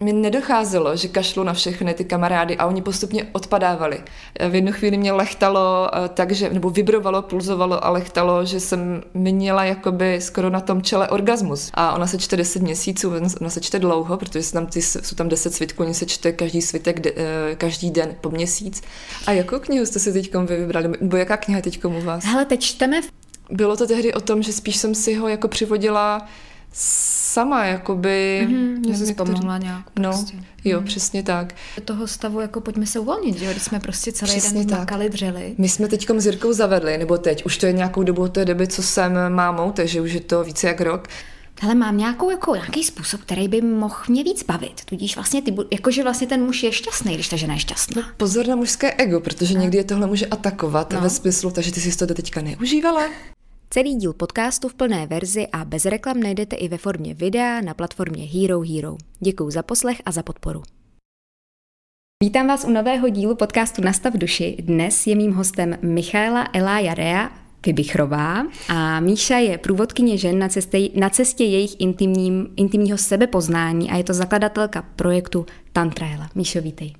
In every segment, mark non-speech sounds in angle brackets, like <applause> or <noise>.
mi nedocházelo, že kašlu na všechny ty kamarády a oni postupně odpadávali. V jednu chvíli mě lechtalo eh, takže, nebo vibrovalo, pulzovalo a lechtalo, že jsem měla jakoby skoro na tom čele orgasmus. A ona se čte 10 měsíců, ona se čte dlouho, protože tam ty, jsou tam 10 svitků, oni se čte každý svitek de, eh, každý den po měsíc. A jakou knihu jste si teď vybrali? Nebo jaká kniha teď u vás? Hele, teď čteme... Bylo to tehdy o tom, že spíš jsem si ho jako přivodila sama, jakoby... Mm-hmm, že jsi pomohla nějak. No, prostě. jo, mm. přesně tak. Do toho stavu jako pojďme se uvolnit, že jo, když jsme prostě celý přesně den makali, dřeli. My jsme teď s Jirkou zavedli, nebo teď, už to je nějakou dobu od té doby, co jsem mámou, takže už je to více jak rok. Ale mám nějakou, jako, nějaký způsob, který by mohl mě víc bavit. Tudíž vlastně ty, jakože vlastně ten muž je šťastný, když ta žena je šťastná. No, pozor na mužské ego, protože no. někdy je tohle může atakovat no. ve smyslu, takže ty jsi to do teďka neužívala. Celý díl podcastu v plné verzi a bez reklam najdete i ve formě videa na platformě Hero Hero. Děkuji za poslech a za podporu. Vítám vás u nového dílu podcastu Nastav duši. Dnes je mým hostem Michaela Elája Rea, Vybichrová a Míša je průvodkyně žen na cestě, na cestě jejich intimním, intimního sebepoznání a je to zakladatelka projektu Tantraela. Míšo, vítej.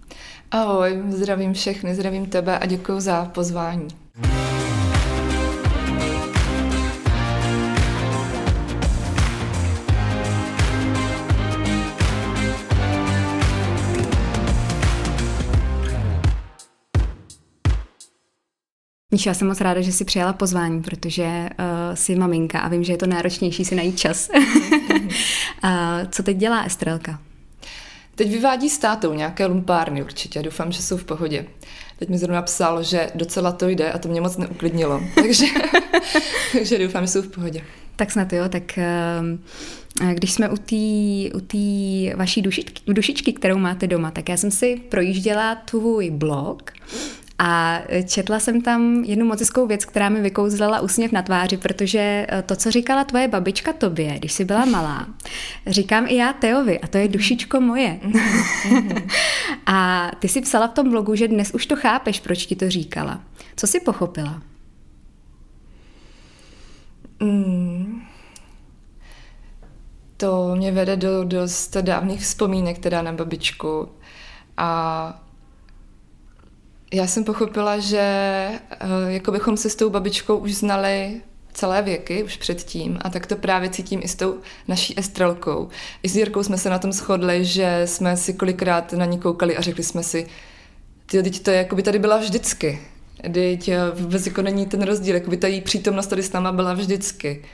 Ahoj, zdravím všechny, zdravím tebe a děkuji za pozvání. Míša, já jsem moc ráda, že jsi přijala pozvání, protože uh, jsi maminka a vím, že je to náročnější si najít čas. <laughs> uh, co teď dělá Estrelka? Teď vyvádí státou nějaké lumpárny určitě, doufám, že jsou v pohodě. Teď mi zrovna psal, že docela to jde a to mě moc neuklidnilo, <laughs> takže, takže doufám, že jsou v pohodě. Tak snad jo, tak uh, když jsme u té u tý vaší dušičky, dušičky, kterou máte doma, tak já jsem si projížděla tvůj blog a četla jsem tam jednu moc hezkou věc, která mi vykouzlala úsměv na tváři, protože eh, to, co říkala tvoje babička tobě, když jsi byla malá, říkám i já Teovi a to je dušičko moje. <laughs> a ty si psala v tom blogu, že dnes už to chápeš, proč ti to říkala. Co jsi pochopila? Mm. To mě vede do dost dávných vzpomínek teda na babičku a já jsem pochopila, že uh, jako bychom se s tou babičkou už znali celé věky, už předtím, a tak to právě cítím i s tou naší estrelkou. I s Jirkou jsme se na tom shodli, že jsme si kolikrát na ní koukali a řekli jsme si, ty, teď to je, jako by tady byla vždycky. Teď eh, vůbec jako není ten rozdíl, jako by ta její přítomnost tady s náma byla vždycky.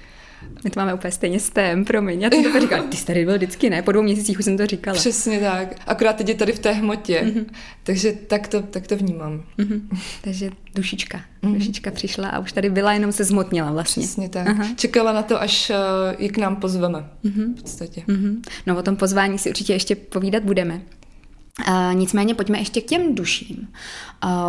My to máme úplně stejně s tém, promiň. Já jsem to říkala, ty jsi tady byl vždycky, ne? Po dvou měsících už jsem to říkala. Přesně tak. Akorát teď je tady v té hmotě. Mm-hmm. Takže tak to, tak to vnímám. Mm-hmm. Takže dušička. Mm-hmm. Dušička přišla a už tady byla, jenom se zmotnila vlastně. Přesně tak. Aha. Čekala na to, až uh, ji k nám pozveme. Mm-hmm. V podstatě. Mm-hmm. No o tom pozvání si určitě ještě povídat budeme. Uh, nicméně pojďme ještě k těm duším.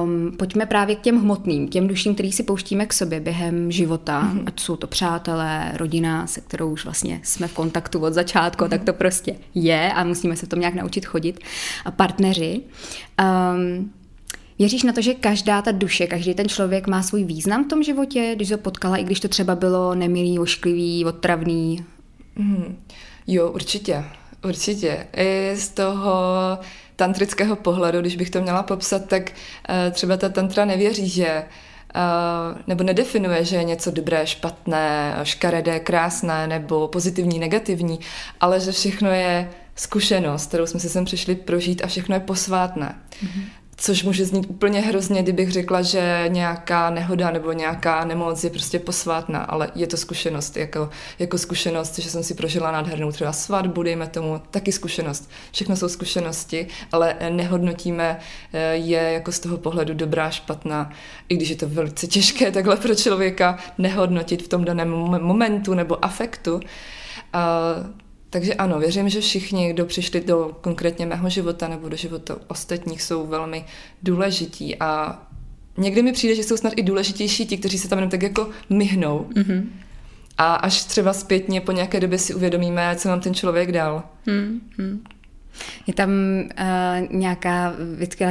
Um, pojďme právě k těm hmotným, těm duším, který si pouštíme k sobě během života, mm-hmm. ať jsou to přátelé, rodina, se kterou už vlastně jsme v kontaktu od začátku, mm-hmm. tak to prostě je a musíme se v tom nějak naučit chodit. A partneři. Um, Věříš na to, že každá ta duše, každý ten člověk má svůj význam v tom životě, když ho potkala, i když to třeba bylo nemilý, ošklivý, otravný? Mm, jo, určitě. Určitě. I z toho tantrického pohledu, když bych to měla popsat, tak eh, třeba ta tantra nevěří, že eh, nebo nedefinuje, že je něco dobré, špatné, škaredé, krásné nebo pozitivní, negativní, ale že všechno je zkušenost, kterou jsme si sem přišli prožít a všechno je posvátné. Mm-hmm. Což může znít úplně hrozně, kdybych řekla, že nějaká nehoda nebo nějaká nemoc je prostě posvátná, ale je to zkušenost, jako, jako zkušenost, že jsem si prožila nádhernou třeba svatbu, dejme tomu, taky zkušenost. Všechno jsou zkušenosti, ale nehodnotíme eh, je jako z toho pohledu dobrá, špatná, i když je to velice těžké takhle pro člověka nehodnotit v tom daném momentu nebo afektu. Takže ano, věřím, že všichni, kdo přišli do konkrétně mého života nebo do života ostatních, jsou velmi důležití a někdy mi přijde, že jsou snad i důležitější ti, kteří se tam jenom tak jako myhnou. Mm-hmm. A až třeba zpětně po nějaké době si uvědomíme, co nám ten člověk dal. Mm-hmm. Je tam uh, nějaká,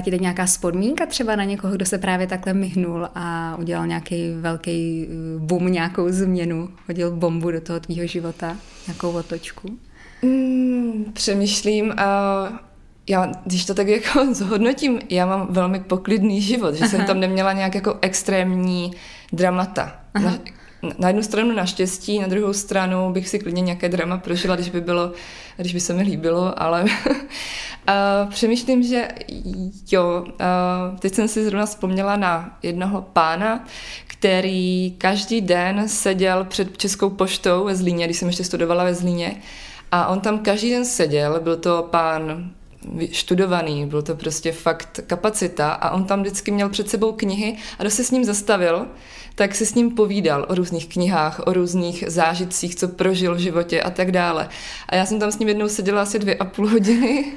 ti teď nějaká spodmínka třeba na někoho, kdo se právě takhle myhnul a udělal nějaký velký uh, boom, nějakou změnu, hodil bombu do toho tvýho života, nějakou otočku? Mm, přemýšlím a já, když to tak jako <laughs> zhodnotím, já mám velmi poklidný život, že Aha. jsem tam neměla nějak jako extrémní dramata. Na, na jednu stranu naštěstí, na druhou stranu bych si klidně nějaké drama prožila, když by bylo, když by se mi líbilo, ale <laughs> a přemýšlím, že jo, a teď jsem si zrovna vzpomněla na jednoho pána, který každý den seděl před Českou poštou ve Zlíně, když jsem ještě studovala ve Zlíně, a on tam každý den seděl, byl to pán študovaný, byl to prostě fakt kapacita a on tam vždycky měl před sebou knihy a kdo se s ním zastavil, tak si s ním povídal o různých knihách, o různých zážitcích, co prožil v životě a tak dále. A já jsem tam s ním jednou seděla asi dvě a půl hodiny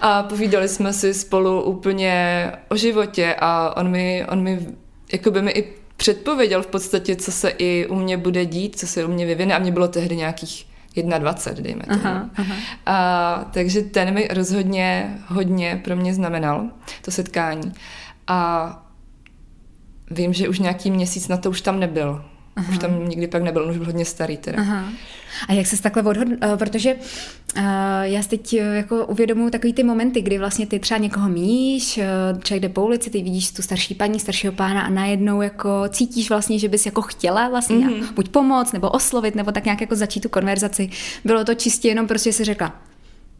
a povídali jsme si spolu úplně o životě a on mi, on mi jako by mi i předpověděl v podstatě, co se i u mě bude dít, co se u mě vyvine a mě bylo tehdy nějakých 21, dejme tomu. Aha, aha. A, takže ten mi rozhodně hodně pro mě znamenal, to setkání. A vím, že už nějaký měsíc na to už tam nebyl. Aha. Už tam nikdy pak nebyl, už byl hodně starý teda. Aha. A jak se takhle odhodl, uh, protože uh, já si teď uh, jako uvědomuji takový ty momenty, kdy vlastně ty třeba někoho míš, člověk jde po ulici, ty vidíš tu starší paní, staršího pána a najednou jako cítíš vlastně, že bys jako chtěla vlastně mm-hmm. buď pomoct, nebo oslovit, nebo tak nějak jako začít tu konverzaci. Bylo to čistě jenom prostě si řekla,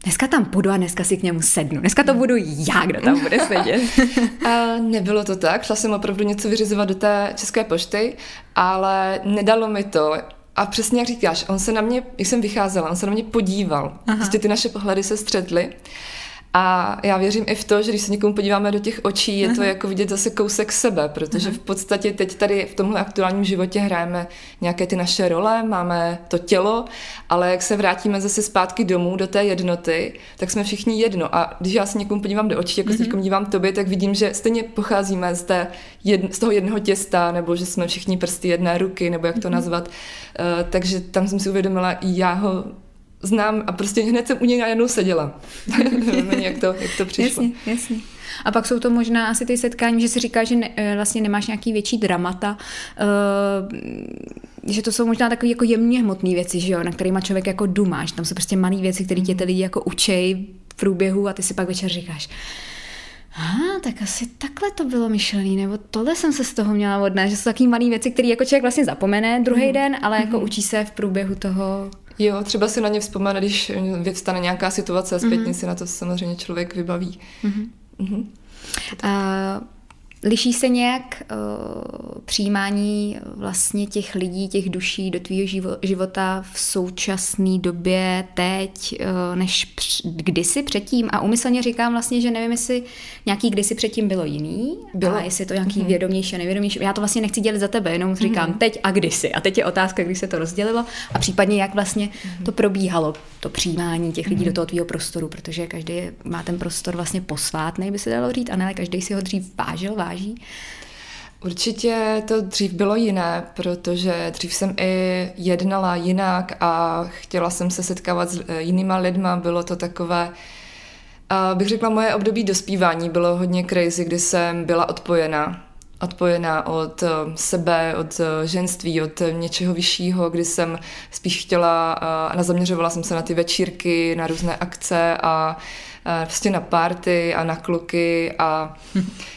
Dneska tam půjdu a dneska si k němu sednu. Dneska to budu já, kdo tam bude sedět. <laughs> a nebylo to tak. Šla jsem opravdu něco vyřizovat do té české pošty, ale nedalo mi to. A přesně jak říkáš, on se na mě, jak jsem vycházela, on se na mě podíval. Aha. Prostě ty naše pohledy se střetly. A já věřím i v to, že když se někomu podíváme do těch očí, je to jako vidět zase kousek sebe, protože v podstatě teď tady v tomhle aktuálním životě hrajeme nějaké ty naše role, máme to tělo, ale jak se vrátíme zase zpátky domů do té jednoty, tak jsme všichni jedno. A když já se někomu podívám do očí, jako se teď dívám tobě, tak vidím, že stejně pocházíme z, té jedn, z toho jednoho těsta, nebo že jsme všichni prsty jedné ruky, nebo jak to nazvat. Uh, takže tam jsem si uvědomila, já ho znám a prostě hned jsem u něj najednou seděla. <laughs> Nevím, jak to, jak to přišlo. Jasně, jasně. A pak jsou to možná asi ty setkání, že si říká, že ne, eh, vlastně nemáš nějaký větší dramata, uh, že to jsou možná takové jako jemně hmotné věci, že jo, na kterýma člověk jako dumáš. Tam jsou prostě malé věci, které tě ty lidi jako učej v průběhu a ty si pak večer říkáš, Aha, tak asi takhle to bylo myšlený, nebo tohle jsem se z toho měla odnést, že jsou takové malé věci, které jako člověk vlastně zapomene druhý mm. den, ale jako mm. učí se v průběhu toho Jo, třeba si na ně vzpomene, když vyvstane nějaká situace a zpětně mm-hmm. si na to samozřejmě člověk vybaví. Mm-hmm. Mm-hmm. Uh, Liší se nějak uh, přijímání vlastně těch lidí, těch duší do tvýho živo- života v současné době, teď, uh, než př- kdysi předtím? A umyslně říkám vlastně, že nevím, jestli nějaký kdysi předtím bylo jiný, bylo. a jestli je to nějaký mm-hmm. vědomější a nevědomější. Já to vlastně nechci dělat za tebe, jenom říkám mm-hmm. teď a kdysi. A teď je otázka, kdy se to rozdělilo a případně jak vlastně mm-hmm. to probíhalo, to přijímání těch lidí mm-hmm. do toho tvýho prostoru, protože každý má ten prostor vlastně posvátný, by se dalo říct, a ne každý si ho dřív vážil, vážil váží? Určitě to dřív bylo jiné, protože dřív jsem i jednala jinak a chtěla jsem se setkávat s eh, jinýma lidma. Bylo to takové, bych řekla, moje období dospívání bylo hodně crazy, kdy jsem byla odpojena. Odpojená od eh, sebe, od eh, ženství, od něčeho vyššího, kdy jsem spíš chtěla a zaměřovala jsem se na ty večírky, na různé akce a prostě na party a na kluky a <laughs>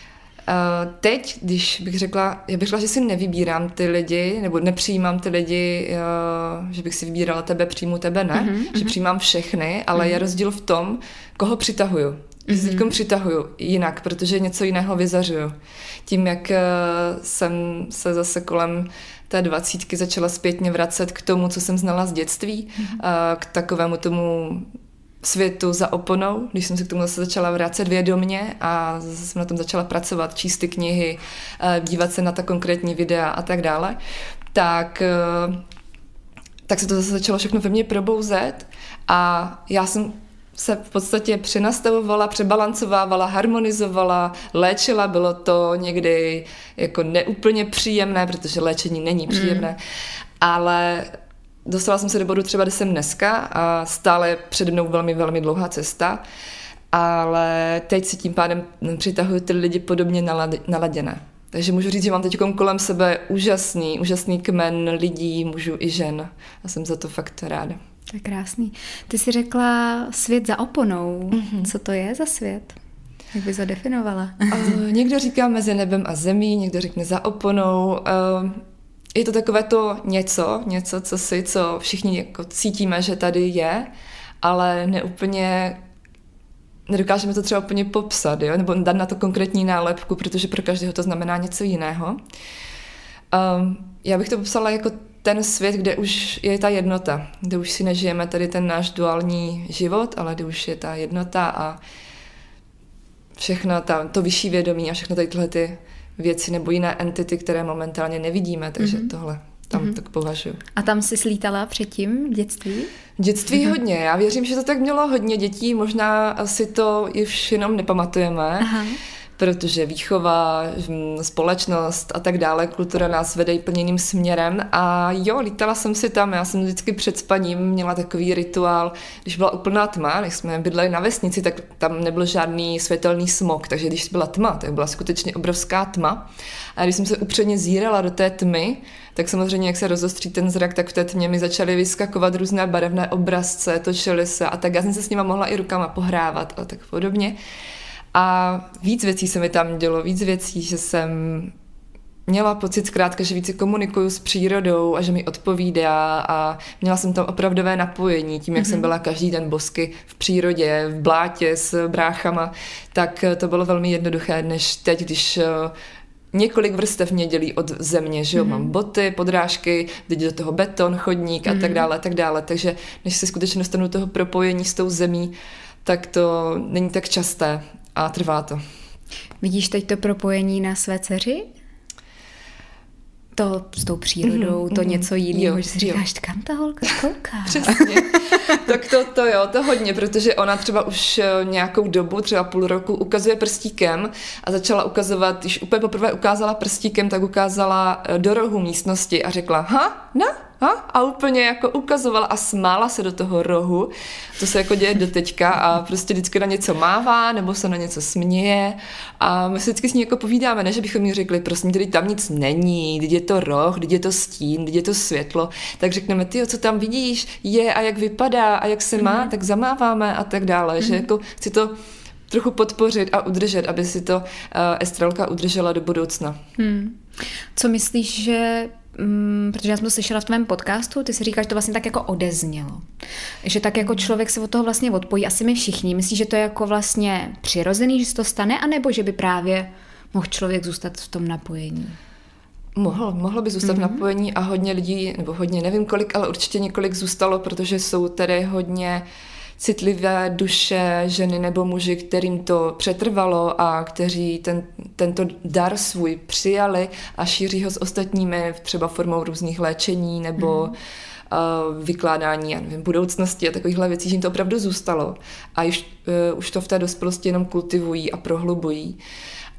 teď, když bych řekla, já bych řekla, že si nevybírám ty lidi, nebo nepřijímám ty lidi, uh, že bych si vybírala tebe, přijmu tebe, ne, mm-hmm, že přijímám všechny, ale mm-hmm. je rozdíl v tom, koho přitahuju. Mm-hmm. teď přitahuju jinak, protože něco jiného vyzařuju. Tím, jak uh, jsem se zase kolem té dvacítky začala zpětně vracet k tomu, co jsem znala z dětství, mm-hmm. k takovému tomu světu za oponou, když jsem se k tomu zase začala vracet vědomně a zase jsem na tom začala pracovat, číst ty knihy, eh, dívat se na ta konkrétní videa a tak dále, tak, eh, tak se to zase začalo všechno ve mně probouzet a já jsem se v podstatě přenastavovala, přebalancovávala, harmonizovala, léčila, bylo to někdy jako neúplně příjemné, protože léčení není příjemné, mm. ale dostala jsem se do bodu třeba, kde jsem dneska a stále je přede mnou velmi, velmi dlouhá cesta, ale teď si tím pádem přitahují ty lidi podobně naladěné. Takže můžu říct, že mám teď kolem sebe úžasný, úžasný kmen lidí, mužů i žen a jsem za to fakt ráda. To je krásný. Ty jsi řekla svět za oponou. Mm-hmm. Co to je za svět? Jak bys ho definovala? uh, někdo říká mezi nebem a zemí, někdo řekne za oponou. Uh, je to takové to něco, něco, co si, co všichni jako cítíme, že tady je, ale neúplně nedokážeme to třeba úplně popsat, jo? nebo dát na to konkrétní nálepku, protože pro každého to znamená něco jiného. Um, já bych to popsala jako ten svět, kde už je ta jednota, kde už si nežijeme tady ten náš duální život, ale kde už je ta jednota a všechno ta, to vyšší vědomí a všechno tady tyhle ty věci nebo jiné entity, které momentálně nevidíme, takže mm-hmm. tohle tam mm-hmm. tak považuji. A tam jsi slítala předtím v dětství? V dětství mm-hmm. hodně. Já věřím, že to tak mělo hodně dětí, možná si to už jenom nepamatujeme. Aha protože výchova, hm, společnost a tak dále, kultura nás vede plně jiným směrem. A jo, lítala jsem si tam, já jsem vždycky před spaním měla takový rituál, když byla úplná tma, když jsme bydleli na vesnici, tak tam nebyl žádný světelný smog, takže když byla tma, tak byla skutečně obrovská tma. A když jsem se upředně zírala do té tmy, tak samozřejmě, jak se rozostří ten zrak, tak v té tmě mi začaly vyskakovat různé barevné obrazce, točily se a tak. Já jsem se s nima mohla i rukama pohrávat a tak podobně. A víc věcí se mi tam dělo, víc věcí, že jsem měla pocit zkrátka, že více komunikuju s přírodou a že mi odpovídá a měla jsem tam opravdové napojení tím, jak mm-hmm. jsem mhm. byla každý den bosky v přírodě, v blátě s bráchama, tak to bylo velmi jednoduché, než teď, když eh, několik vrstev mě dělí od země, že jo, mm-hmm. mám boty, podrážky, teď do toho beton, chodník a tak mhm. dále, a tak dále, takže než se skutečně dostanu toho propojení s tou zemí, tak to není tak časté a trvá to. Vidíš teď to propojení na své dceři? To s tou přírodou, mm-hmm, to mm-hmm. něco jiného, že si říkáš, kam ta holka kouká? <laughs> Přesně. tak to, to jo, to hodně, protože ona třeba už eh, nějakou dobu, třeba půl roku, ukazuje prstíkem a začala ukazovat, když úplně poprvé ukázala prstíkem, tak ukázala eh, do rohu místnosti a řekla, ha, na, ha? a úplně jako ukazovala a smála se do toho rohu. To se jako děje do teďka a prostě vždycky na něco mává nebo se na něco směje a my se vždycky s ní jako povídáme, ne, že bychom jí řekli, prostě tady tam nic není, teď je to roh, teď je to stín, teď je to světlo, tak řekneme, ty, co tam vidíš, je a jak vypadá a jak se má, mm-hmm. tak zamáváme a tak dále, mm-hmm. že mhm. jako chci to trochu podpořit a udržet, aby si to uh, Estrelka udržela do budoucna. Hmm. Co myslíš, že Mm, protože já jsem to slyšela v tvém podcastu, ty si říkáš, že to vlastně tak jako odeznělo. Že tak jako člověk se od toho vlastně odpojí, asi my všichni. Myslíš, že to je jako vlastně přirozený, že se to stane, anebo že by právě mohl člověk zůstat v tom napojení? Mohl, mohlo by zůstat mm-hmm. v napojení a hodně lidí, nebo hodně, nevím kolik, ale určitě několik zůstalo, protože jsou tady hodně uh, citlivé duše ženy nebo muži, kterým to přetrvalo a kteří ten, tento dar svůj přijali a šíří ho s ostatními třeba formou různých léčení nebo mm. Vykládání, já nevím, budoucnosti a takovýchhle věcí, že jim to opravdu zůstalo. A už, uh, už to v té dospělosti jenom kultivují a prohlubují.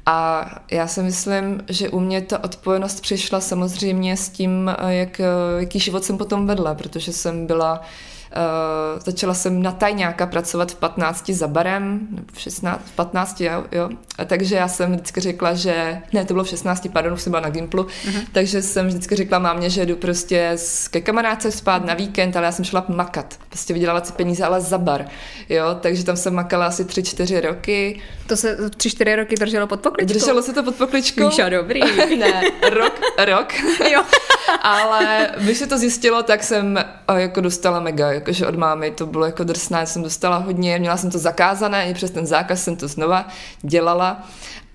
A já si myslím, že u mě ta odpojenost přišla samozřejmě s tím, jak, jaký život jsem potom vedla, protože jsem byla uh, Uh, začala jsem na tajňáka pracovat v 15 za barem, nebo v 16, v 15, jo, jo. A takže já jsem vždycky řekla, že, ne, to bylo v 16, pardon, už jsem byla na Gimplu, uh-huh. takže jsem vždycky řekla mámě, že jdu prostě ke kamarádce spát na víkend, ale já jsem šla makat, prostě vydělávat si peníze, ale za bar, jo, takže tam jsem makala asi 3-4 roky. To se 3-4 roky drželo pod pokličkou? Drželo se to pod pokličkou. Míša, dobrý. <laughs> ne, rok, rok. jo. <laughs> ale když se to zjistilo, tak jsem jako dostala mega jakože od mámy to bylo jako drsné, jsem dostala hodně, měla jsem to zakázané, i přes ten zákaz jsem to znova dělala.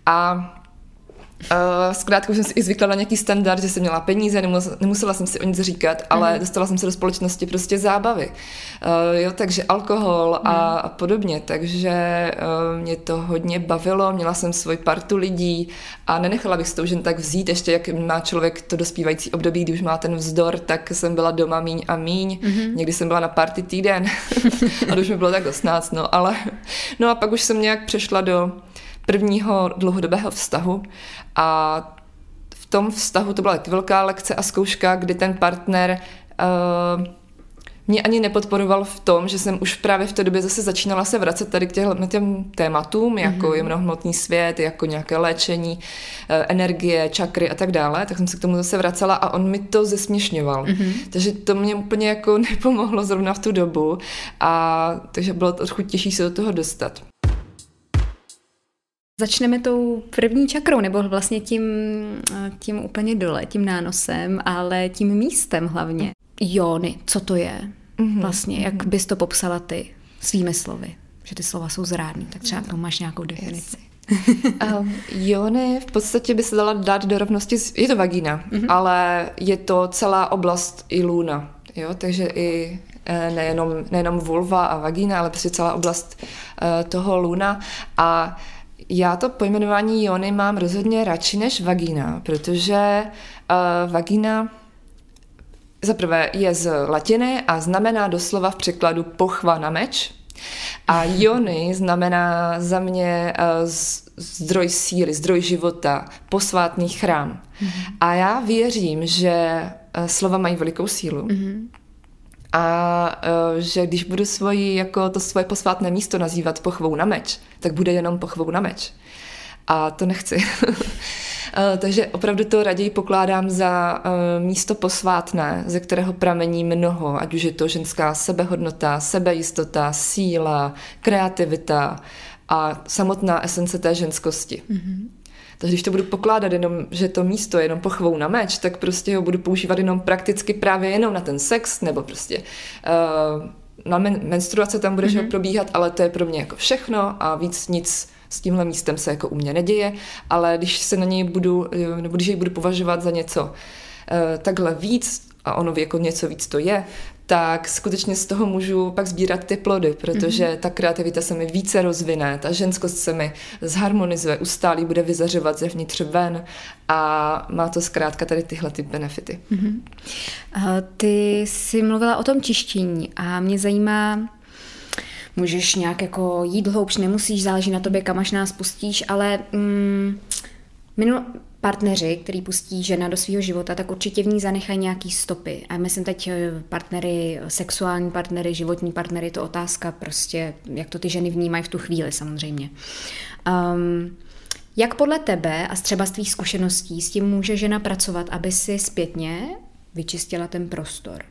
A Uh, zkrátka už jsem si i zvykla na nějaký standard, že jsem měla peníze, nemusela, nemusela jsem si o nic říkat, ale mm. dostala jsem se do společnosti prostě zábavy. Uh, jo, takže alkohol mm. a, a podobně, takže uh, mě to hodně bavilo, měla jsem svůj partu lidí a nenechala bych si to už jen tak vzít, ještě jak má člověk to dospívající období, když už má ten vzdor, tak jsem byla doma míň a míň, mm-hmm. někdy jsem byla na party týden <laughs> a už mi bylo tak 18, no, ale no a pak už jsem nějak přešla do prvního dlouhodobého vztahu a v tom vztahu to byla velká lekce a zkouška, kdy ten partner uh, mě ani nepodporoval v tom, že jsem už právě v té době zase začínala se vracet tady k těm, těm tématům, jako mm-hmm. jemnohmotný svět, jako nějaké léčení, eh, energie, čakry a tak dále, tak jsem se k tomu zase vracela a on mi to zesměšňoval. Mm-hmm. Takže to mě úplně jako <laughs> nepomohlo zrovna v tu dobu a takže bylo trochu těžší se do toho dostat. Začneme tou první čakrou, nebo vlastně tím, tím úplně dole, tím nánosem, ale tím místem hlavně. Jóny, co to je? Mm-hmm. Vlastně, jak mhm. bys to popsala ty svými slovy? Že ty slova jsou zrádný, tak třeba k tomu máš nějakou definici. um, <laughs> jóny v podstatě by se dala dát do rovnosti, s, je to vagína, mm-hmm. ale je to celá oblast i lůna, jo, takže i eh, nejenom, nejenom vulva a vagína, ale prostě celá oblast uh, toho luna a já to pojmenování jóny mám rozhodně radši než vagína, protože uh, vagína za prvé je z latiny a znamená doslova v překladu pochva na meč. A <laughs> jony znamená za mě uh, zdroj síly, zdroj života, posvátný chrám. Mm-hmm. A já věřím, že uh, slova mají velikou sílu. Mm-hmm. A uh, že když budu svoji, jako to svoje posvátné místo nazývat pochvou na meč, tak bude jenom pochvou na meč. A to nechci. <laughs> Eh, takže opravdu to raději pokládám za eh, místo posvátné, ze kterého pramení mnoho, ať už je to ženská sebehodnota, sebejistota, síla, kreativita a samotná esence té ženskosti. Mm-hmm. Takže když to budu pokládat jenom, že to místo je jenom pochvou na meč, tak prostě ho budu používat jenom prakticky právě jenom na ten sex, nebo prostě uh, na men- menstruace tam bude mm-hmm. probíhat, ale to je pro mě jako všechno a víc nic s tímhle místem se jako u mě neděje, ale když se na něj budu, eh, nebo když jej budu považovat za něco uh, takhle víc, a ono jako něco víc to je, tak skutečně z toho můžu pak sbírat ty plody, protože mm-hmm. ta kreativita se mi více rozvine, ta ženskost se mi zharmonizuje, ustálí, bude vyzařovat zevnitř ven a má to zkrátka tady tyhle ty benefity. Mm-hmm. Ty jsi mluvila o tom čištění a mě zajímá, můžeš nějak jako jít hloubš, nemusíš, záleží na tobě, kam až nás pustíš, ale mm, minul, partneři, který pustí žena do svého života, tak určitě v ní zanechají nějaký stopy. A myslím teď eh, partnery, sexuální partnery, životní partnery, to otázka prostě, jak to ty ženy vnímají v tu chvíli samozřejmě. Um, jak podle tebe a třeba z tvých zkušeností s tím může žena pracovat, aby si zpětně vyčistila ten prostor?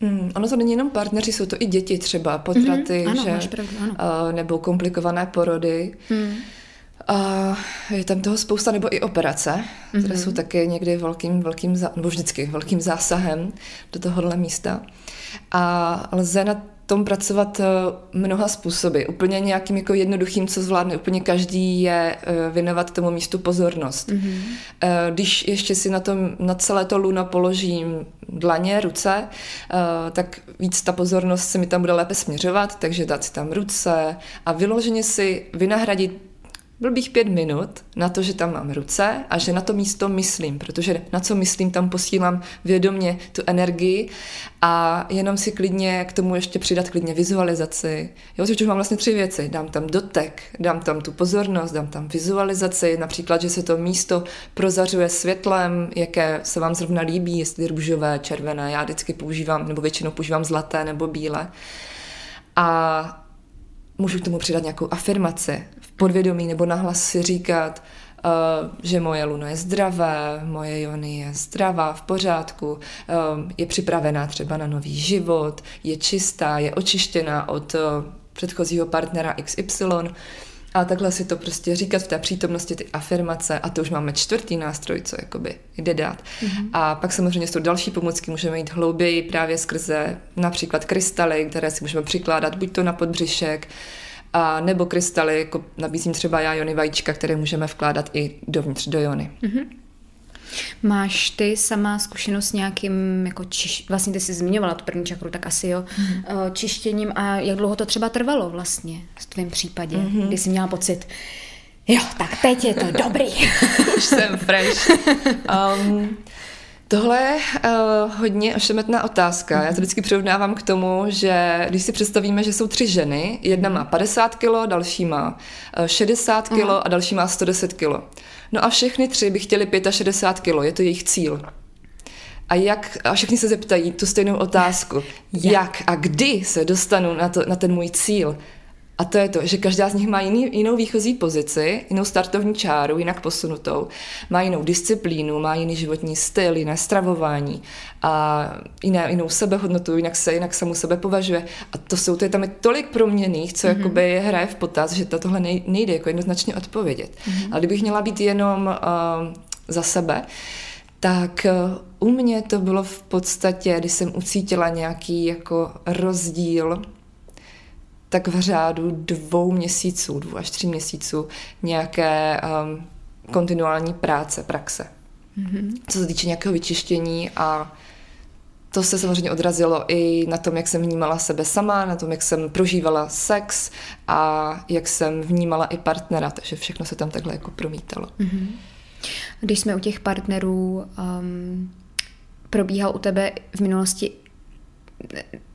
Mm, ono to není jenom partneři, jsou to i děti třeba, potraty, mm-hmm, ano, že, pravdu, ano. Uh, nebo komplikované porody. Mm. A je tam toho spousta, nebo i operace, mm-hmm. které jsou taky někdy velkým, velkým, nebo vždycky velkým zásahem do tohohle místa. A lze na tom pracovat eh, mnoha způsoby. Úplně nějakým jako jednoduchým, co zvládne úplně každý, je eh, věnovat tomu místu pozornost. Mm-hmm. Když ještě si na, tom, na celé to luna položím dlaně, ruce, tak víc ta pozornost se mi tam bude lépe směřovat, takže dát si tam ruce a vyloženě si vynahradit bych pět minut na to, že tam mám ruce a že na to místo myslím, protože na co myslím, tam posílám vědomě tu energii a jenom si klidně k tomu ještě přidat klidně vizualizaci. Jo, už mám vlastně tři věci. Dám tam dotek, dám tam tu pozornost, dám tam vizualizaci, například, že se to místo prozařuje světlem, jaké se vám zrovna líbí, jestli růžové, červené, já vždycky používám, nebo většinou používám zlaté nebo bílé. A můžu k tomu přidat nějakou afirmaci v podvědomí nebo nahlas si říkat, Uh, že moje luna je zdravé, moje jony je zdravá, v pořádku, uh, je připravená třeba na nový život, je čistá, je očištěná od uh, předchozího partnera XY. A takhle si to prostě říkat v té přítomnosti ty afirmace a to už máme čtvrtý nástroj, co jakoby jde dát. Mm-hmm. A pak samozřejmě jsou další pomůcky, můžeme jít hlouběji právě skrze například krystaly, které si můžeme přikládat buď to na podbřišek, a nebo krystaly, jako nabízím třeba já jony vajíčka, které můžeme vkládat i dovnitř do jony. Mm-hmm. Máš ty sama zkušenost s nějakým, jako čiš, vlastně ty jsi zmiňovala tu první čakru, tak asi jo, mm-hmm. čištěním a jak dlouho to třeba trvalo vlastně v tvém případě, mm-hmm. kdy jsi měla pocit, jo, tak teď je to dobrý. <laughs> Už jsem fresh. <laughs> Um, Tohle je uh, hodně ošemetná otázka. Mm-hmm. Já to vždycky přirovnávám k tomu, že když si představíme, že jsou tři ženy, jedna má 50 kg, další má 60 kg mm-hmm. a další má 110 kg. No a všechny tři by chtěli 65 kg, je to jejich cíl. A jak, a všichni se zeptají tu stejnou otázku, jak, jak a kdy se dostanu na, to, na ten můj cíl. A to je to, že každá z nich má jiný, jinou výchozí pozici, jinou startovní čáru, jinak posunutou, má jinou disciplínu, má jiný životní styl, jiné stravování a jiné, jinou sebehodnotu, jinak se, jinak samu sebe považuje. A to jsou, to je tam je tolik proměných, co mm-hmm. jakoby hraje v potaz, že to tohle nejde jako jednoznačně odpovědět. Mm-hmm. Ale kdybych měla být jenom uh, za sebe, tak uh, u mě to bylo v podstatě, když jsem ucítila nějaký jako rozdíl tak v řádu dvou měsíců, dvou až tři měsíců nějaké um, kontinuální práce, praxe. Mm-hmm. Co se týče nějakého vyčištění a to se samozřejmě odrazilo i na tom, jak jsem vnímala sebe sama, na tom, jak jsem prožívala sex a jak jsem vnímala i partnera, takže všechno se tam takhle jako promítalo. Mm-hmm. Když jsme u těch partnerů, um, probíhal u tebe v minulosti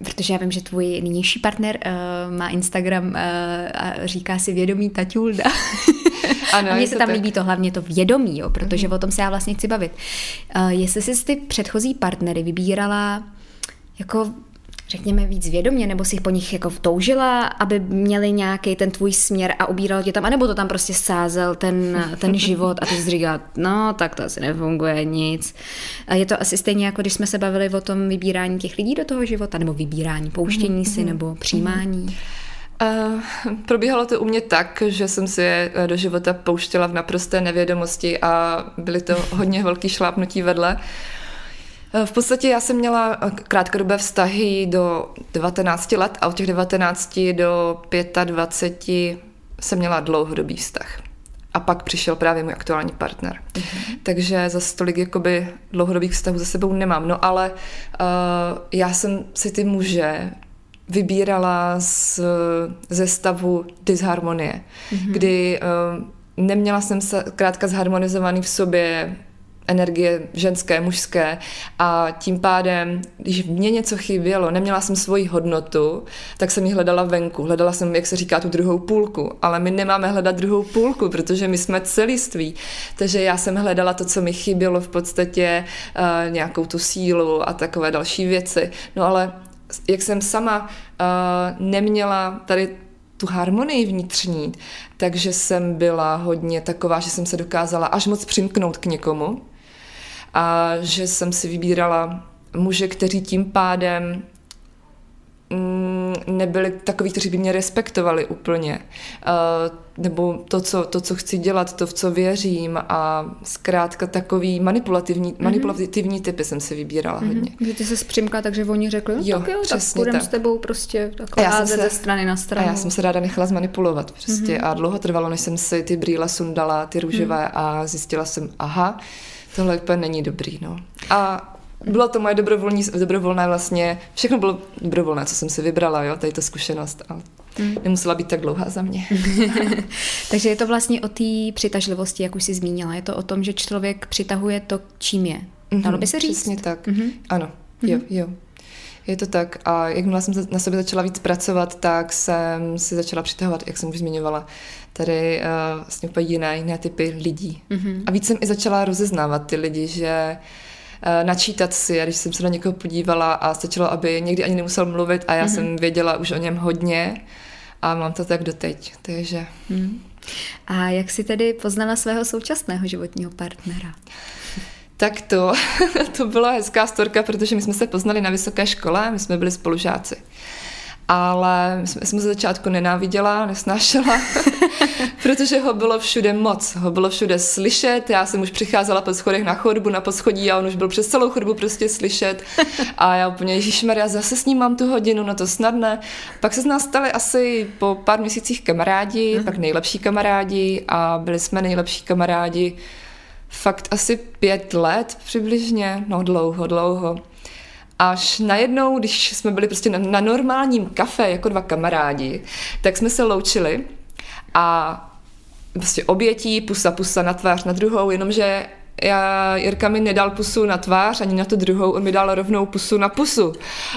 protože já vím, že tvůj nynější partner uh, má Instagram uh, a říká si vědomí Taťulda. <laughs> Ano, a mně se tam tak. líbí to hlavně to vědomí, jo, protože mm. o tom se já vlastně chci bavit. Uh, jestli jsi ty předchozí partnery vybírala jako řekněme, víc vědomě, nebo si po nich jako toužila, aby měli nějaký ten tvůj směr a ubíral tě tam, anebo to tam prostě sázel ten, ten život a ty jsi říkal, no tak to asi nefunguje nic. A je to asi stejně jako když jsme se bavili o tom vybírání těch lidí do toho života, nebo vybírání, pouštění mm-hmm. si, mhm. nebo přijímání. Uh, probíhalo to u mě tak, že jsem si je do života pouštěla v naprosté nevědomosti a byly to hodně velký šlápnutí vedle. Uh, Eh, v podstatě já jsem měla eh, krátkodobé vztahy do 19 let a od těch 19 do 25 jsem měla dlouhodobý vztah. A pak přišel právě můj aktuální partner. Mm-hmm. Takže za tolik jakoby dlouhodobých vztahů za sebou nemám. No ale uh, já jsem si ty muže vybírala z, ze stavu disharmonie, mm-hmm. kdy uh, neměla jsem se krátka zharmonizovaný v sobě energie ženské, mužské a tím pádem, když mě něco chybělo, neměla jsem svoji hodnotu, tak jsem ji hledala venku. Hledala jsem, jak se říká, tu druhou půlku, ale my nemáme hledat druhou půlku, protože my jsme celiství. Takže já jsem hledala to, co mi chybělo v podstatě, uh, nějakou tu sílu a takové další věci. No ale jak jsem sama uh, neměla tady tu harmonii vnitřní, takže jsem byla hodně taková, že jsem se dokázala až moc přimknout k někomu, a že jsem si vybírala muže, kteří tím pádem mm, nebyli takový, kteří by mě respektovali úplně. Nebo to co, to, co chci dělat, to, v co věřím a zkrátka takový manipulativní, mm-hmm. manipulativní typy jsem si vybírala mm-hmm. hodně. Že ty se zpřimkla, takže oni řekli, no, jo, tak jo, tak půjdeme s tebou prostě takhle házet ze strany na stranu. A já jsem se ráda nechala zmanipulovat prostě mm-hmm. a dlouho trvalo, než jsem si ty brýle sundala, ty růžové mm. a zjistila jsem, aha, tohle úplně není dobrý, no. A bylo to moje dobrovolní, dobrovolné vlastně, všechno bylo dobrovolné, co jsem si vybrala, jo, tady ta zkušenost, ale hmm. nemusela být tak dlouhá za mě. <laughs> Takže je to vlastně o té přitažlivosti, jak už jsi zmínila, je to o tom, že člověk přitahuje to, čím je. Mhm, Dalo by se říct? Přesně tak, mm-hmm. ano, jo, mm-hmm. jo. Je to tak a jakmile jsem na sobě začala víc pracovat, tak jsem si začala přitahovat, jak jsem už zmiňovala, tady uh, vlastně úplně jiné, jiné typy lidí. Mm-hmm. A víc jsem i začala rozeznávat ty lidi, že uh, načítat si, a když jsem se na někoho podívala a stačilo, aby někdy ani nemusel mluvit a já mm-hmm. jsem věděla už o něm hodně a mám to tak doteď, takže... Mm. A jak jsi tedy poznala svého současného životního partnera? Tak to, <laughs> to byla hezká storka, protože my jsme se poznali na vysoké škole, my jsme byli spolužáci. Ale my jsme, jsem se začátku nenáviděla, nesnášela, <laughs> protože ho bylo všude moc, ho bylo všude slyšet, já jsem už přicházela po schodech na chodbu, na poschodí a on už byl přes celou chodbu prostě slyšet a já úplně, já zase s ním mám tu hodinu, no to snadné. Pak se z nás stali asi po pár měsících kamarádi, uh-huh. pak nejlepší kamarádi a byli jsme nejlepší kamarádi fakt asi pět let přibližně, no dlouho, dlouho. Až najednou, když jsme byli prostě na, na normálním kafe jako dva kamarádi, tak jsme se loučili a prostě obětí, pusa pusa na tvář na druhou, jenomže já, Jirka mi nedal pusu na tvář, ani na tu druhou, on mi dal rovnou pusu na pusu.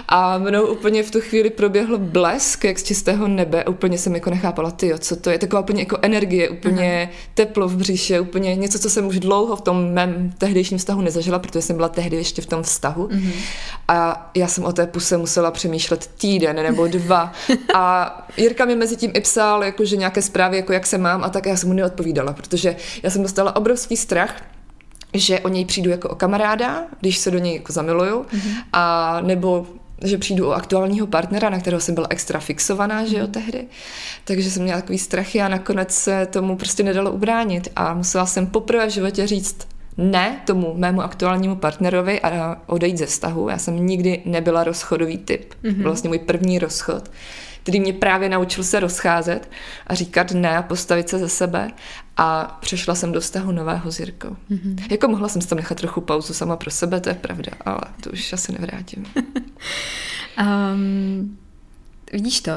A mnou úplně v tu chvíli proběhl blesk, jak z čistého nebe, úplně jsem jako nechápala, ty, co to je, taková úplně jako energie, úplně Aha. teplo v břiše, úplně něco, co jsem už dlouho v tom mém tehdejším vztahu nezažila, protože jsem byla tehdy ještě v tom vztahu. Mm-hmm. A já jsem o té puse musela přemýšlet týden nebo dva. <laughs> A Jirka mi mezi tím i psal, jakože nějaké zprávy, jako jak se mám, a tak já jsem mu neodpovídala, protože já jsem dostala obrovský strach, že o něj přijdu jako o kamaráda, když se do něj jako zamiluju, mm-hmm. a nebo že přijdu o aktuálního partnera, na kterého jsem byla extra fixovaná, že jo, mhm. tehdy. Takže jsem měla takový strachy a nakonec se tomu prostě nedalo ubránit a musela jsem poprvé v životě říct ne tomu mému aktuálnímu partnerovi a odejít ze vztahu. Já jsem nikdy nebyla rozchodový typ. Mm-hmm. Vlastně můj první rozchod který mě právě naučil se rozcházet a říkat ne a postavit se za sebe a přešla jsem do vztahu nového s Jirkou. Mm-hmm. Jako mohla jsem si tam nechat trochu pauzu sama pro sebe, to je pravda, ale to už asi nevrátím. um, <laughs> Vidíš to, uh,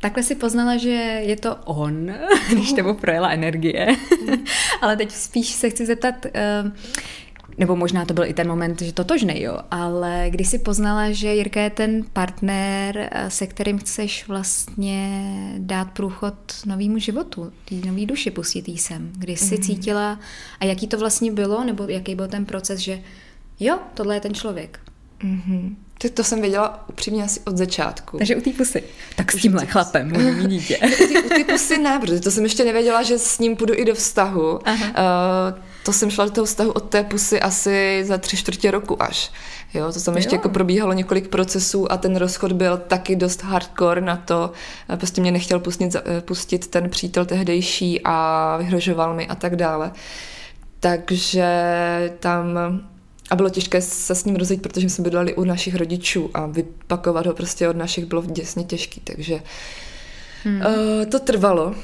takhle si poznala, že je to on, <laughs> když tebou projela energie. <laughs> Ale teď spíš se chci zeptat, uh, nebo možná to byl i ten moment, že totožnej, jo, ale když si poznala, že Jirka je ten partner, uh, se kterým chceš vlastně dát průchod novému životu, tý nový duši pustit jí sem, kdy jsi mm. cítila, a jaký to vlastně bylo, nebo jaký byl ten proces, že jo, tohle je ten člověk. Mm-hmm. To, to jsem věděla upřímně asi od začátku. Takže u té pusy. Tak s tímhle chlapem mít dítě. <laughs> u té pusy ne, protože to jsem ještě nevěděla, že s ním půjdu i do vztahu. Aha. Uh, to jsem šla do toho vztahu od té pusy asi za tři čtvrtě roku až. Jo, to tam ještě jo. jako probíhalo několik procesů a ten rozchod byl taky dost hardcore na to. Prostě mě nechtěl pustit, eh, pustit ten přítel tehdejší a vyhrožoval mi a tak dále. Takže tam a bylo těžké se s ním rozejít, protože jsme bydleli u našich rodičů a vypakovat ho prostě od našich bylo děsně těžký, takže hmm. uh, to trvalo.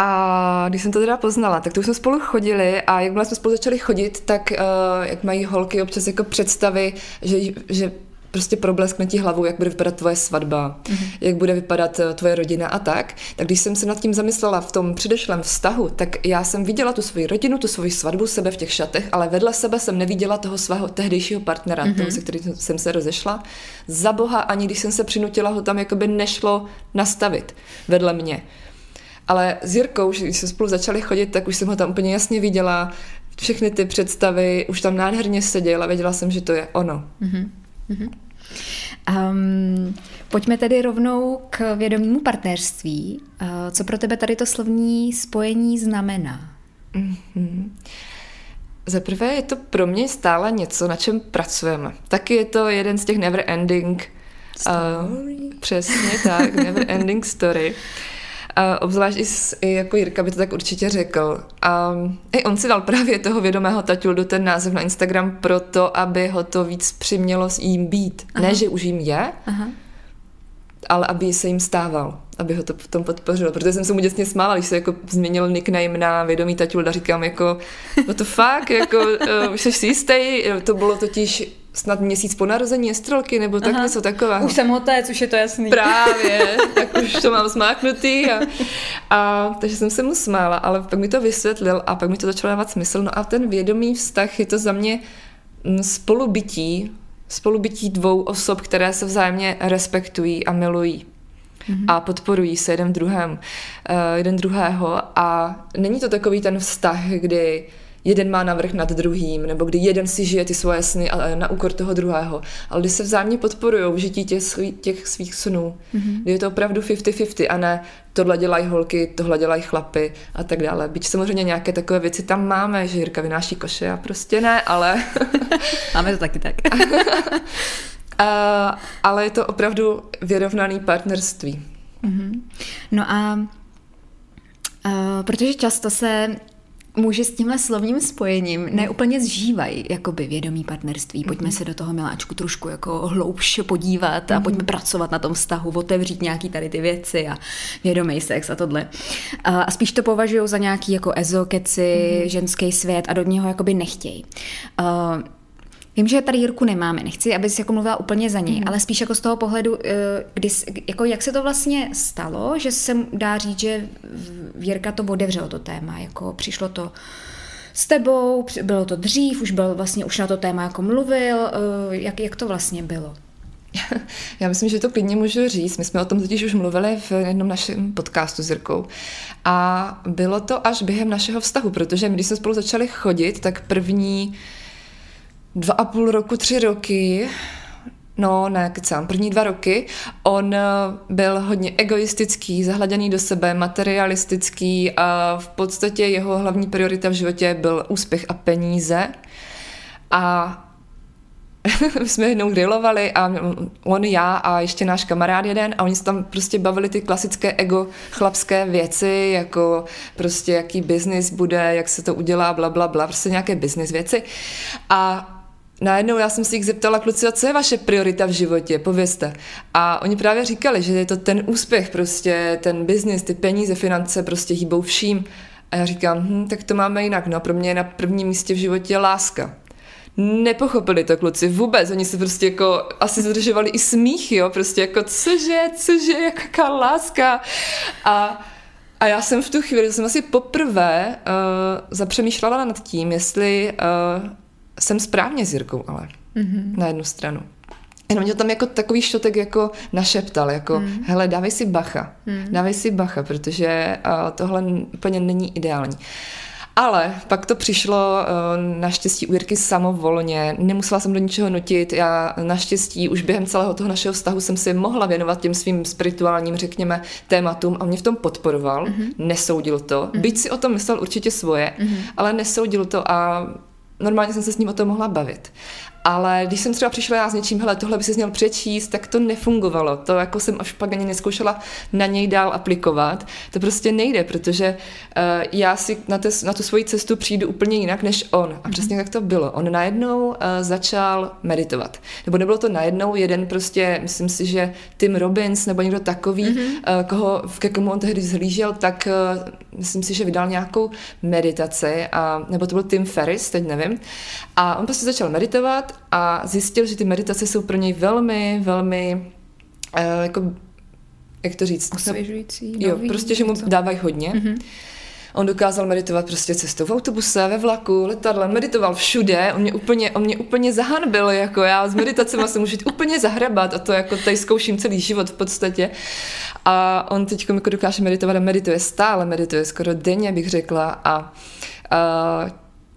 A když jsem to teda poznala, tak to už jsme spolu chodili a jakmile jsme spolu začali chodit, tak uh, jak mají holky občas jako představy, že, že prostě probleskne ti hlavou, jak bude vypadat tvoje svatba, mm-hmm. jak bude vypadat eh, tvoje rodina a tak. Tak když jsem se nad tím zamyslela v tom předešlém vztahu, tak já jsem viděla tu svoji rodinu, tu svoji svatbu, sebe v těch šatech, ale vedle sebe jsem neviděla toho svého tehdejšího partnera, mm-hmm. toho, se kterým jsem se rozešla. Za boha, ani když jsem se přinutila, ho tam jakoby nešlo nastavit vedle mě. Ale s Jirkou, když jsme spolu začali chodit, tak už jsem ho tam úplně jasně viděla, všechny ty představy, už tam nádherně seděl a věděla jsem, že to je ono. Mm-hmm. Mm-hmm. Um, pojďme tedy rovnou k vědomému partnerství. Uh, co pro tebe tady to slovní spojení znamená? Mm-hmm. Za prvé je to pro mě stále něco, na čem pracujeme. Taky je to jeden z těch never ending story. Uh, přesně tak, never ending story. <laughs> A obzvlášť i, i jako Jirka by to tak určitě řekl. A i on si dal právě toho vědomého do ten název na Instagram proto, aby ho to víc přimělo s jím být. Aha. Ne, že už jim je, Aha. ale aby se jim stával aby ho to potom podpořilo, protože jsem se mu děsně smála, když se jako změnil nickname na vědomý taťul, a říkám jako, no to fakt, jako, uh, <laughs> už jsi si jistý, to bylo totiž snad měsíc po narození Estrelky, nebo tak Aha. něco takového. Už jsem hotec, už je to jasný. Právě, <laughs> tak už to mám zmáknutý. A, a, takže jsem se mu smála, ale pak mi to vysvětlil a pak mi to začalo dávat smysl. No a ten vědomý vztah je to za mě mm, spolubytí, spolubytí dvou osob, které se vzájemně respektují a milují mm-hmm. a podporují se jeden druhém, uh, jeden druhého a není to takový ten vztah, kdy jeden má navrh nad druhým, nebo kdy jeden si žije ty svoje sny na úkor toho druhého, ale kdy se vzájemně podporují v žití těch, těch svých snů, mm-hmm. kdy je to opravdu 50-50 a ne tohle dělají holky, tohle dělají chlapy a tak dále. Byť samozřejmě nějaké takové věci tam máme, že Jirka vynáší koše a prostě ne, ale... <laughs> máme to taky tak. <laughs> Uh, ale je to opravdu vyrovnaný partnerství. Uh-huh. No a uh, protože často se muži s tímhle slovním spojením neúplně zžívají jakoby vědomí partnerství. Pojďme mm-hmm. se do toho miláčku trošku jako hloubš podívat a mm-hmm. pojďme pracovat na tom vztahu, otevřít nějaký tady ty věci a vědomý sex a tohle. A spíš to považují za nějaký jako ezokeci, mm-hmm. ženský svět a do něho jakoby nechtějí. Uh, Vím, že tady Jirku nemáme, nechci, aby jsi jako mluvila úplně za něj, mm. ale spíš jako z toho pohledu, eh, kdy, jako jak se to vlastně stalo, že se dá říct, že Jirka to otevřelo to téma, jako přišlo to s tebou, bylo to dřív, už byl vlastně, už na to téma jako mluvil, uh, jak, jak to vlastně bylo? <laughs> Já myslím, že to klidně můžu říct. My jsme o tom totiž už mluvili v jednom našem podcastu s Jirkou. A bylo to až během našeho vztahu, protože my, když jsme spolu začali chodit, tak první dva a půl roku, tři roky, no ne, kecám, první dva roky, on eh, byl hodně egoistický, zahladěný do sebe, materialistický a v podstatě jeho hlavní priorita v životě byl úspěch a peníze. A <laughs> jsme jednou grilovali a on, já a ještě náš kamarád jeden a oni se tam prostě bavili ty klasické ego chlapské věci, jako prostě jaký biznis bude, jak se to udělá, bla, bla, bla, prostě nějaké biznis věci. A najednou já jsem si jich zeptala, kluci, a co je vaše priorita v životě, povězte. A oni právě říkali, že je to ten úspěch, prostě ten biznis, ty peníze, finance prostě hýbou vším. A já říkám, hm, tak to máme jinak, no pro mě je na prvním místě v životě láska nepochopili to kluci vůbec, oni se prostě jako asi zadržovali i smích, jo, prostě jako cože, cože, jaká láska a a já jsem v tu chvíli, jsem asi poprvé uh, zapřemýšlela nad tím, jestli uh, jsem správně s Jirkou, ale mm-hmm. na jednu stranu. Jenom mě tam jako takový štotek jako našeptal, jako mm. hele, dávej si bacha, mm. dávej si bacha, protože uh, tohle úplně není ideální. Ale pak to přišlo eh, naštěstí u Jirky samovolně, nemusela jsem do ničeho nutit, já naštěstí už během celého toho našeho vztahu jsem si mohla věnovat těm svým spirituálním, řekněme, tématům a mě v tom podporoval, mm-hmm. nesoudil to, mm-hmm. byť si o tom myslel určitě svoje, mm-hmm. ale nesoudil to a normálně jsem se s ním o tom mohla bavit. Ale když jsem třeba přišla já s něčím, hele, tohle by si měl přečíst, tak to nefungovalo. To jako jsem až pak ani neskoušela na něj dál aplikovat. To prostě nejde, protože uh, já si na, te, na tu svoji cestu přijdu úplně jinak než on. A mhm. přesně tak to bylo. On najednou uh, začal meditovat. Nebo nebylo to najednou, jeden prostě, myslím si, že Tim Robbins nebo někdo takový, mm-hmm. uh, koho, ke komu on tehdy zhlížel, tak uh, myslím si, že vydal nějakou meditaci, a, nebo to byl Tim Ferris, teď nevím. A on prostě začal meditovat a zjistil, že ty meditace jsou pro něj velmi, velmi uh, jako, jak to říct? Osvěžující. Jo, nový, prostě, že mu dávají hodně. Mm-hmm. On dokázal meditovat prostě cestou v autobuse, ve vlaku, letadle, meditoval všude. On mě úplně, on mě úplně zahanbil, jako já s meditacemi se můžu úplně zahrabat a to jako tady zkouším celý život v podstatě. A on teď jako dokáže meditovat a medituje stále, medituje skoro denně, bych řekla. A, a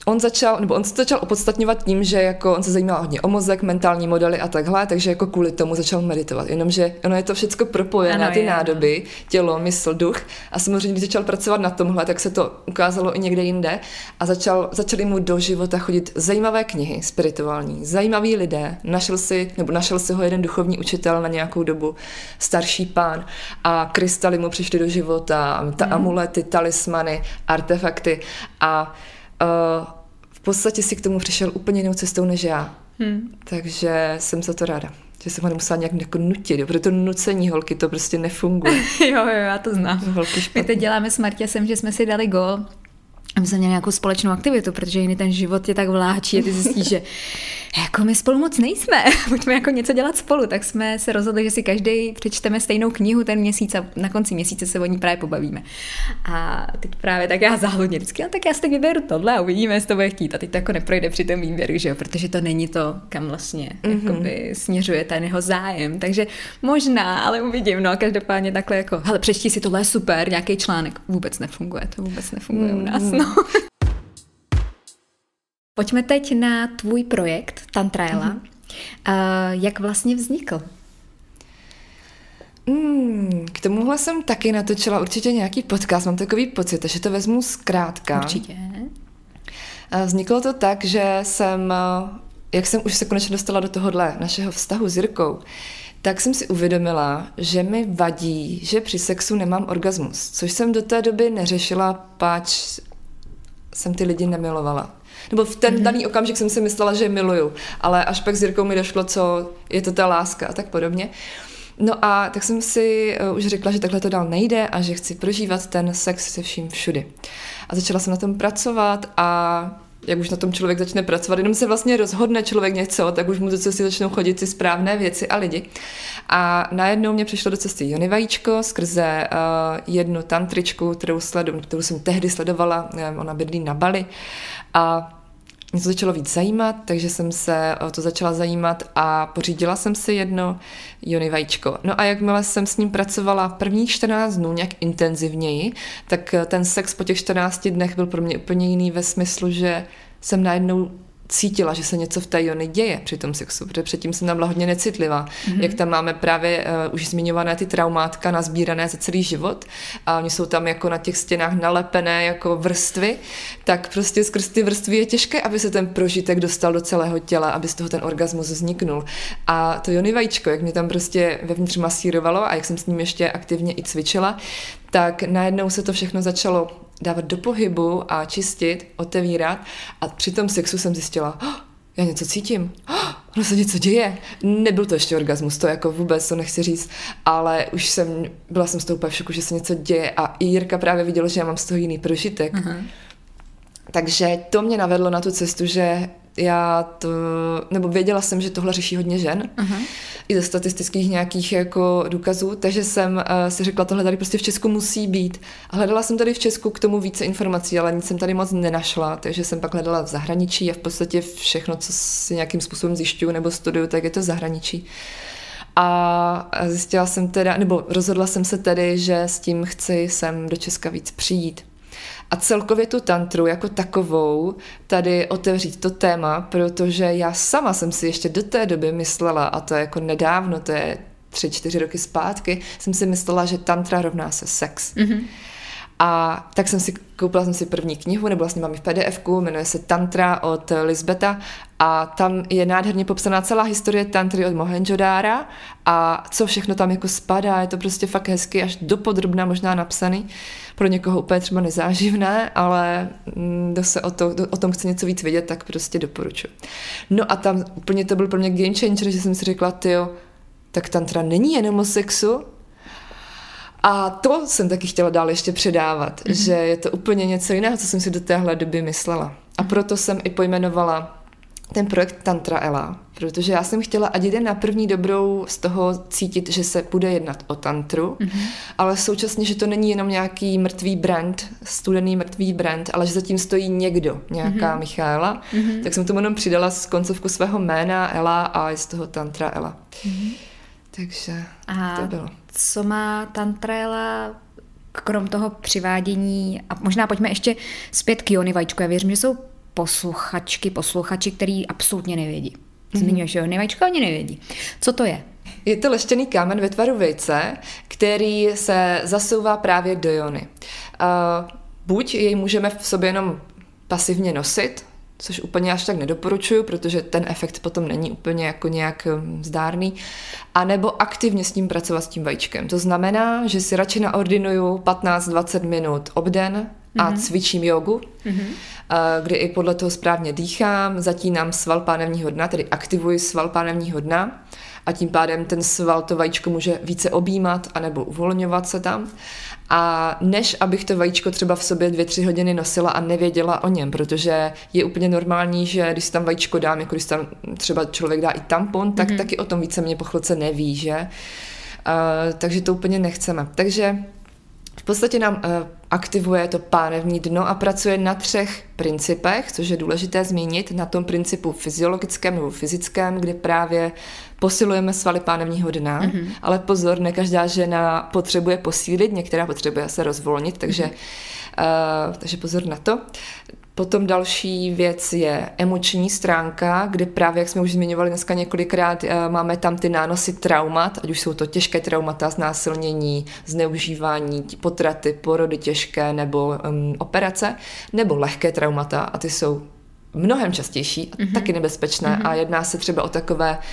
on začal, nebo on se začal opodstatňovat tím, že jako on se zajímal hodně o mozek, mentální modely a takhle, takže jako kvůli tomu začal meditovat. Jenomže ono je to všechno propojené, ano, ty je, nádoby, ano. tělo, mysl, duch. A samozřejmě, když začal pracovat na tomhle, tak se to ukázalo i někde jinde a začal, začali mu do života chodit zajímavé knihy, spirituální, zajímaví lidé. Našel si, nebo našel si ho jeden duchovní učitel na nějakou dobu, starší pán a krystaly mu přišly do života, ta mm. amulety, talismany, artefakty a v podstatě si k tomu přišel úplně jinou cestou než já. Hmm. Takže jsem za to ráda. Že jsem ho nemusela nějak jako nutit, protože to nucení holky to prostě nefunguje. <laughs> jo, jo, já to znám. Holky My teď děláme s Martěsem, že jsme si dali gol a my jsme měli nějakou společnou aktivitu, protože jiný ten život je tak vláčí a ty zjistíš, že <laughs> jako my spolu moc nejsme, <laughs> pojďme jako něco dělat spolu, tak jsme se rozhodli, že si každý přečteme stejnou knihu ten měsíc a na konci měsíce se o ní právě pobavíme. A teď právě tak já záhodně vždycky, no tak já si teď vyberu tohle a uvidíme, jestli to bude chtít. A teď to jako neprojde při tom výběru, že jo, protože to není to, kam vlastně mm-hmm. jakoby směřuje ten jeho zájem. Takže možná, ale uvidím, no každopádně takhle jako, hele, přečti si tohle super, nějaký článek, vůbec nefunguje, to vůbec nefunguje mm-hmm. u nás, no. <laughs> Pojďme teď na tvůj projekt Tantraela. Mm-hmm. Uh, jak vlastně vznikl? Mm, k tomuhle jsem taky natočila určitě nějaký podcast, mám takový pocit, že to vezmu zkrátka. Určitě. Vzniklo to tak, že jsem, jak jsem už se konečně dostala do tohohle našeho vztahu s Jirkou, tak jsem si uvědomila, že mi vadí, že při sexu nemám orgasmus, což jsem do té doby neřešila, páč jsem ty lidi nemilovala. Nebo v ten mm-hmm. daný okamžik jsem si myslela, že je miluju, ale až pak s Jirkou mi došlo, co je to ta láska a tak podobně. No a tak jsem si uh, už řekla, že takhle to dál nejde a že chci prožívat ten sex se vším všudy. A začala jsem na tom pracovat a jak už na tom člověk začne pracovat, jenom se vlastně rozhodne člověk něco, tak už mu do cesty začnou chodit ty správné věci a lidi. A najednou mě přišlo do cesty Jony Vajíčko skrze uh, jednu tantričku, kterou, sledu, kterou jsem tehdy sledovala, nevím, ona bydlí na Bali. A mě to začalo víc zajímat, takže jsem se o to začala zajímat a pořídila jsem si jedno Jony vajíčko. No a jakmile jsem s ním pracovala prvních 14 dnů nějak intenzivněji, tak ten sex po těch 14 dnech byl pro mě úplně jiný ve smyslu, že jsem najednou cítila, že se něco v té Jony děje při tom sexu, protože předtím jsem tam byla hodně necitlivá. Mm-hmm. Jak tam máme právě uh, už zmiňované ty traumátka nazbírané za celý život a oni jsou tam jako na těch stěnách nalepené jako vrstvy, tak prostě skrz ty vrstvy je těžké, aby se ten prožitek dostal do celého těla, aby z toho ten orgasmus vzniknul. A to Jony vajíčko, jak mě tam prostě vevnitř masírovalo a jak jsem s ním ještě aktivně i cvičila, tak najednou se to všechno začalo dávat do pohybu a čistit, otevírat a při tom sexu jsem zjistila, oh, já něco cítím, oh, ono se něco děje. Nebyl to ještě orgasmus, to jako vůbec, to nechci říct, ale už jsem, byla jsem z toho úplně v šoku, že se něco děje a i Jirka právě viděla, že já mám z toho jiný prožitek. Uh-huh. Takže to mě navedlo na tu cestu, že já to, nebo věděla jsem, že tohle řeší hodně žen, uh-huh. i ze statistických nějakých jako důkazů, takže jsem uh, si řekla, tohle tady prostě v Česku musí být. A hledala jsem tady v Česku k tomu více informací, ale nic jsem tady moc nenašla, takže jsem pak hledala v zahraničí a v podstatě všechno, co si nějakým způsobem zjišťuju nebo studuju, tak je to v zahraničí. A zjistila jsem teda, nebo rozhodla jsem se tedy, že s tím chci sem do Česka víc přijít a celkově tu tantru jako takovou tady otevřít to téma, protože já sama jsem si ještě do té doby myslela, a to je jako nedávno, to je tři, čtyři roky zpátky, jsem si myslela, že tantra rovná se sex. Mm-hmm. A tak jsem si, koupila jsem si první knihu, nebo vlastně mám i v pdf jmenuje se Tantra od Lisbeta a tam je nádherně popsaná celá historie tantry od Mohenjodára a co všechno tam jako spadá, je to prostě fakt hezky, až dopodrobná možná napsaný, pro někoho úplně třeba nezáživné, ale mm, kdo se o, to, o tom chce něco víc vědět, tak prostě doporučuji. No a tam úplně to byl pro mě game changer, že jsem si řekla, tyjo, tak tantra není jenom o sexu, a to jsem taky chtěla dál ještě předávat, mm-hmm. že je to úplně něco jiného, co jsem si do téhle doby myslela. A proto jsem i pojmenovala ten projekt Tantra Ela, protože já jsem chtěla, ať jde na první dobrou z toho cítit, že se bude jednat o tantru, mm-hmm. ale současně, že to není jenom nějaký mrtvý brand, studený mrtvý brand, ale že zatím stojí někdo, nějaká mm-hmm. Michaela, mm-hmm. tak jsem tomu jenom přidala z koncovku svého jména Ela a je z toho Tantra Ela. Mm-hmm. Takže a to bylo. co má Tantra krom toho přivádění, a možná pojďme ještě zpět k Jony Vajíčku. Já věřím, že jsou posluchačky, posluchači, který absolutně nevědí. Mhm. Zmiňuješ, že Jony Vajíčko ani nevědí. Co to je? Je to leštěný kámen ve tvaru vejce, který se zasouvá právě do jony. Uh, buď jej můžeme v sobě jenom pasivně nosit, což úplně až tak nedoporučuju, protože ten efekt potom není úplně jako nějak um, zdárný, a nebo aktivně s tím pracovat s tím vajíčkem. To znamená, že si radši naordinuju 15-20 minut obden a mm-hmm. cvičím jogu, mm-hmm. kdy i podle toho správně dýchám, zatínám sval pánevního dna, tedy aktivuji sval pánevního dna a tím pádem ten sval to vajíčko může více objímat anebo uvolňovat se tam. A než abych to vajíčko třeba v sobě dvě, tři hodiny nosila a nevěděla o něm, protože je úplně normální, že když tam vajíčko dám, jako když tam třeba člověk dá i tampon, tak mm-hmm. taky o tom více mě po chvilce neví, že? Uh, takže to úplně nechceme. Takže v podstatě nám uh, aktivuje to pánevní dno a pracuje na třech principech, což je důležité zmínit, na tom principu fyziologickém nebo fyzickém, kdy právě posilujeme svaly pánevního dna, mm-hmm. ale pozor, ne každá žena potřebuje posílit, některá potřebuje se rozvolnit, takže, mm-hmm. uh, takže pozor na to. Potom další věc je emoční stránka, kde právě, jak jsme už zmiňovali dneska několikrát, eh, máme tam ty nánosy traumat, ať už jsou to těžké traumata, znásilnění, zneužívání, potraty, porody těžké nebo um, operace, nebo lehké traumata a ty jsou mnohem častější a mm-hmm. taky nebezpečné mm-hmm. a jedná se třeba o takové uh,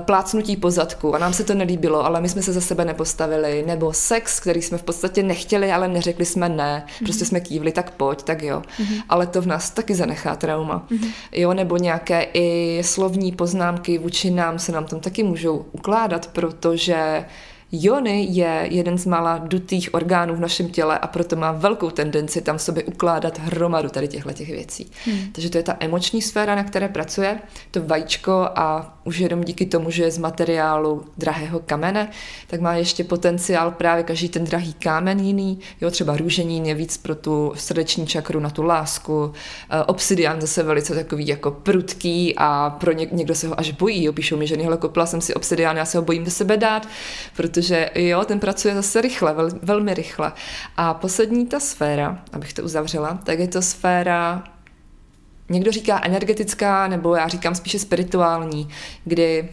plácnutí po zadku a nám se to nelíbilo, ale my jsme se za sebe nepostavili, nebo sex, který jsme v podstatě nechtěli, ale neřekli jsme ne, mm-hmm. prostě jsme kývli, tak pojď, tak jo. Mm-hmm. Ale to v nás taky zanechá trauma. Mm-hmm. Jo, nebo nějaké i slovní poznámky vůči nám se nám tam taky můžou ukládat, protože Jony je jeden z mála dutých orgánů v našem těle a proto má velkou tendenci tam v sobě ukládat hromadu tady těchto těch věcí. Hmm. Takže to je ta emoční sféra, na které pracuje, to vajíčko a už jenom díky tomu, že je z materiálu drahého kamene, tak má ještě potenciál právě každý ten drahý kámen jiný. Jo, třeba růženín je víc pro tu srdeční čakru na tu lásku. Eh, obsidian zase velice takový jako prudký a pro ně, někdo se ho až bojí. Jo, píšou mi ženy, hele, kopila jsem si obsidian, já se ho bojím do sebe dát, protože jo, ten pracuje zase rychle, vel, velmi rychle. A poslední ta sféra, abych to uzavřela, tak je to sféra Někdo říká energetická, nebo já říkám spíše spirituální, kdy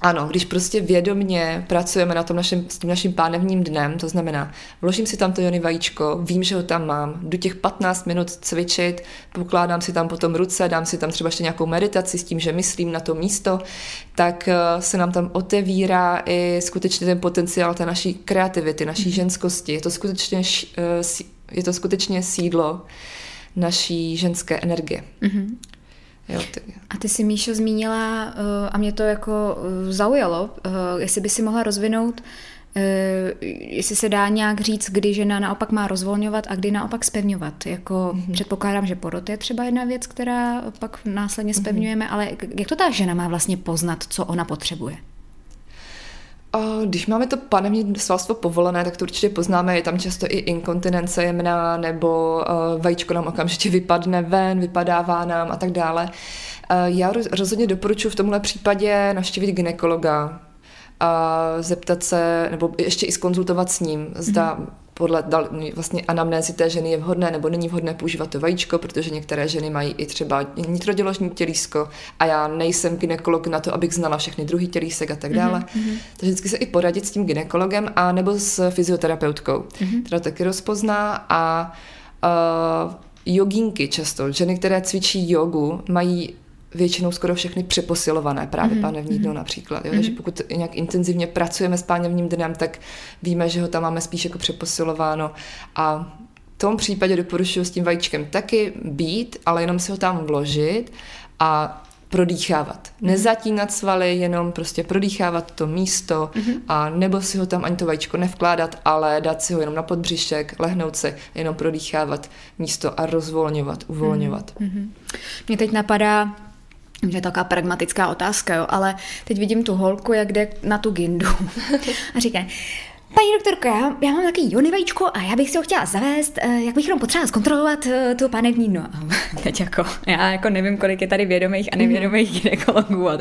ano, když prostě vědomně pracujeme na tom našem, s tím naším pánevním dnem, to znamená, vložím si tam to jony vajíčko, vím, že ho tam mám, jdu těch 15 minut cvičit, pokládám si tam potom ruce, dám si tam třeba ještě nějakou meditaci s tím, že myslím na to místo, tak eh, se nám tam otevírá i skutečně ten potenciál té naší kreativity, naší mhm. ženskosti. Je to skutečně, eh, je to skutečně sídlo naší ženské energie. Mm-hmm. Jo, ty... A ty si, Míšo, zmínila, uh, a mě to jako uh, zaujalo, uh, jestli by si mohla rozvinout, jestli se dá nějak říct, kdy žena naopak má rozvolňovat a kdy naopak spevňovat. Jako mm-hmm. předpokládám, že porod je třeba jedna věc, která pak následně mhm. spevňujeme, mm-hmm. ale jak to ta žena má vlastně poznat, co ona potřebuje? Když máme to panevní svalstvo povolené, tak to určitě poznáme. Je tam často i inkontinence jemná, nebo vajíčko nám okamžitě vypadne ven, vypadává nám a tak dále. Já rozhodně doporučuji v tomhle případě navštívit ginekologa, a zeptat se, nebo ještě i skonzultovat s ním, zda mm-hmm podle dal, vlastně anamnézy té ženy je vhodné nebo není vhodné používat to vajíčko, protože některé ženy mají i třeba nitroděložní tělísko a já nejsem ginekolog na to, abych znala všechny druhý tělísek a tak dále. Mm-hmm. Takže vždycky se i poradit s tím ginekologem a nebo s fyzioterapeutkou, mm-hmm. která taky rozpozná a uh, jogínky často, ženy, které cvičí jogu, mají většinou skoro všechny přeposilované, právě mm-hmm. pánevní dno mhm. například. Jo? Mm-hmm. Takže pokud nějak intenzivně pracujeme s pánevním dnem, tak víme, že ho tam máme spíš jako přeposilováno a v tom případě doporučuji s tím vajíčkem taky být, ale jenom si ho tam vložit a prodýchávat. Mhm. Nezatínat svaly, jenom prostě prodýchávat to místo mm-hmm. a nebo si ho tam ani to vajíčko nevkládat, ale dát si ho jenom na podbřišek, lehnout se, jenom prodýchávat místo a rozvolňovat, uvolňovat. Mm-hmm. Mě teď napadá, že je taková pragmatická otázka, jo, ale teď vidím tu holku, jak jde na tu gindu <laughs> a říká, Paní doktorko, já, já mám taky jonivejčko a já bych si ho chtěla zavést, eh, jak bych jenom potřeba zkontrolovat eh, tu panevní no. Teď jako, já jako nevím, kolik je tady vědomých a nevědomých mm. ginekologů. A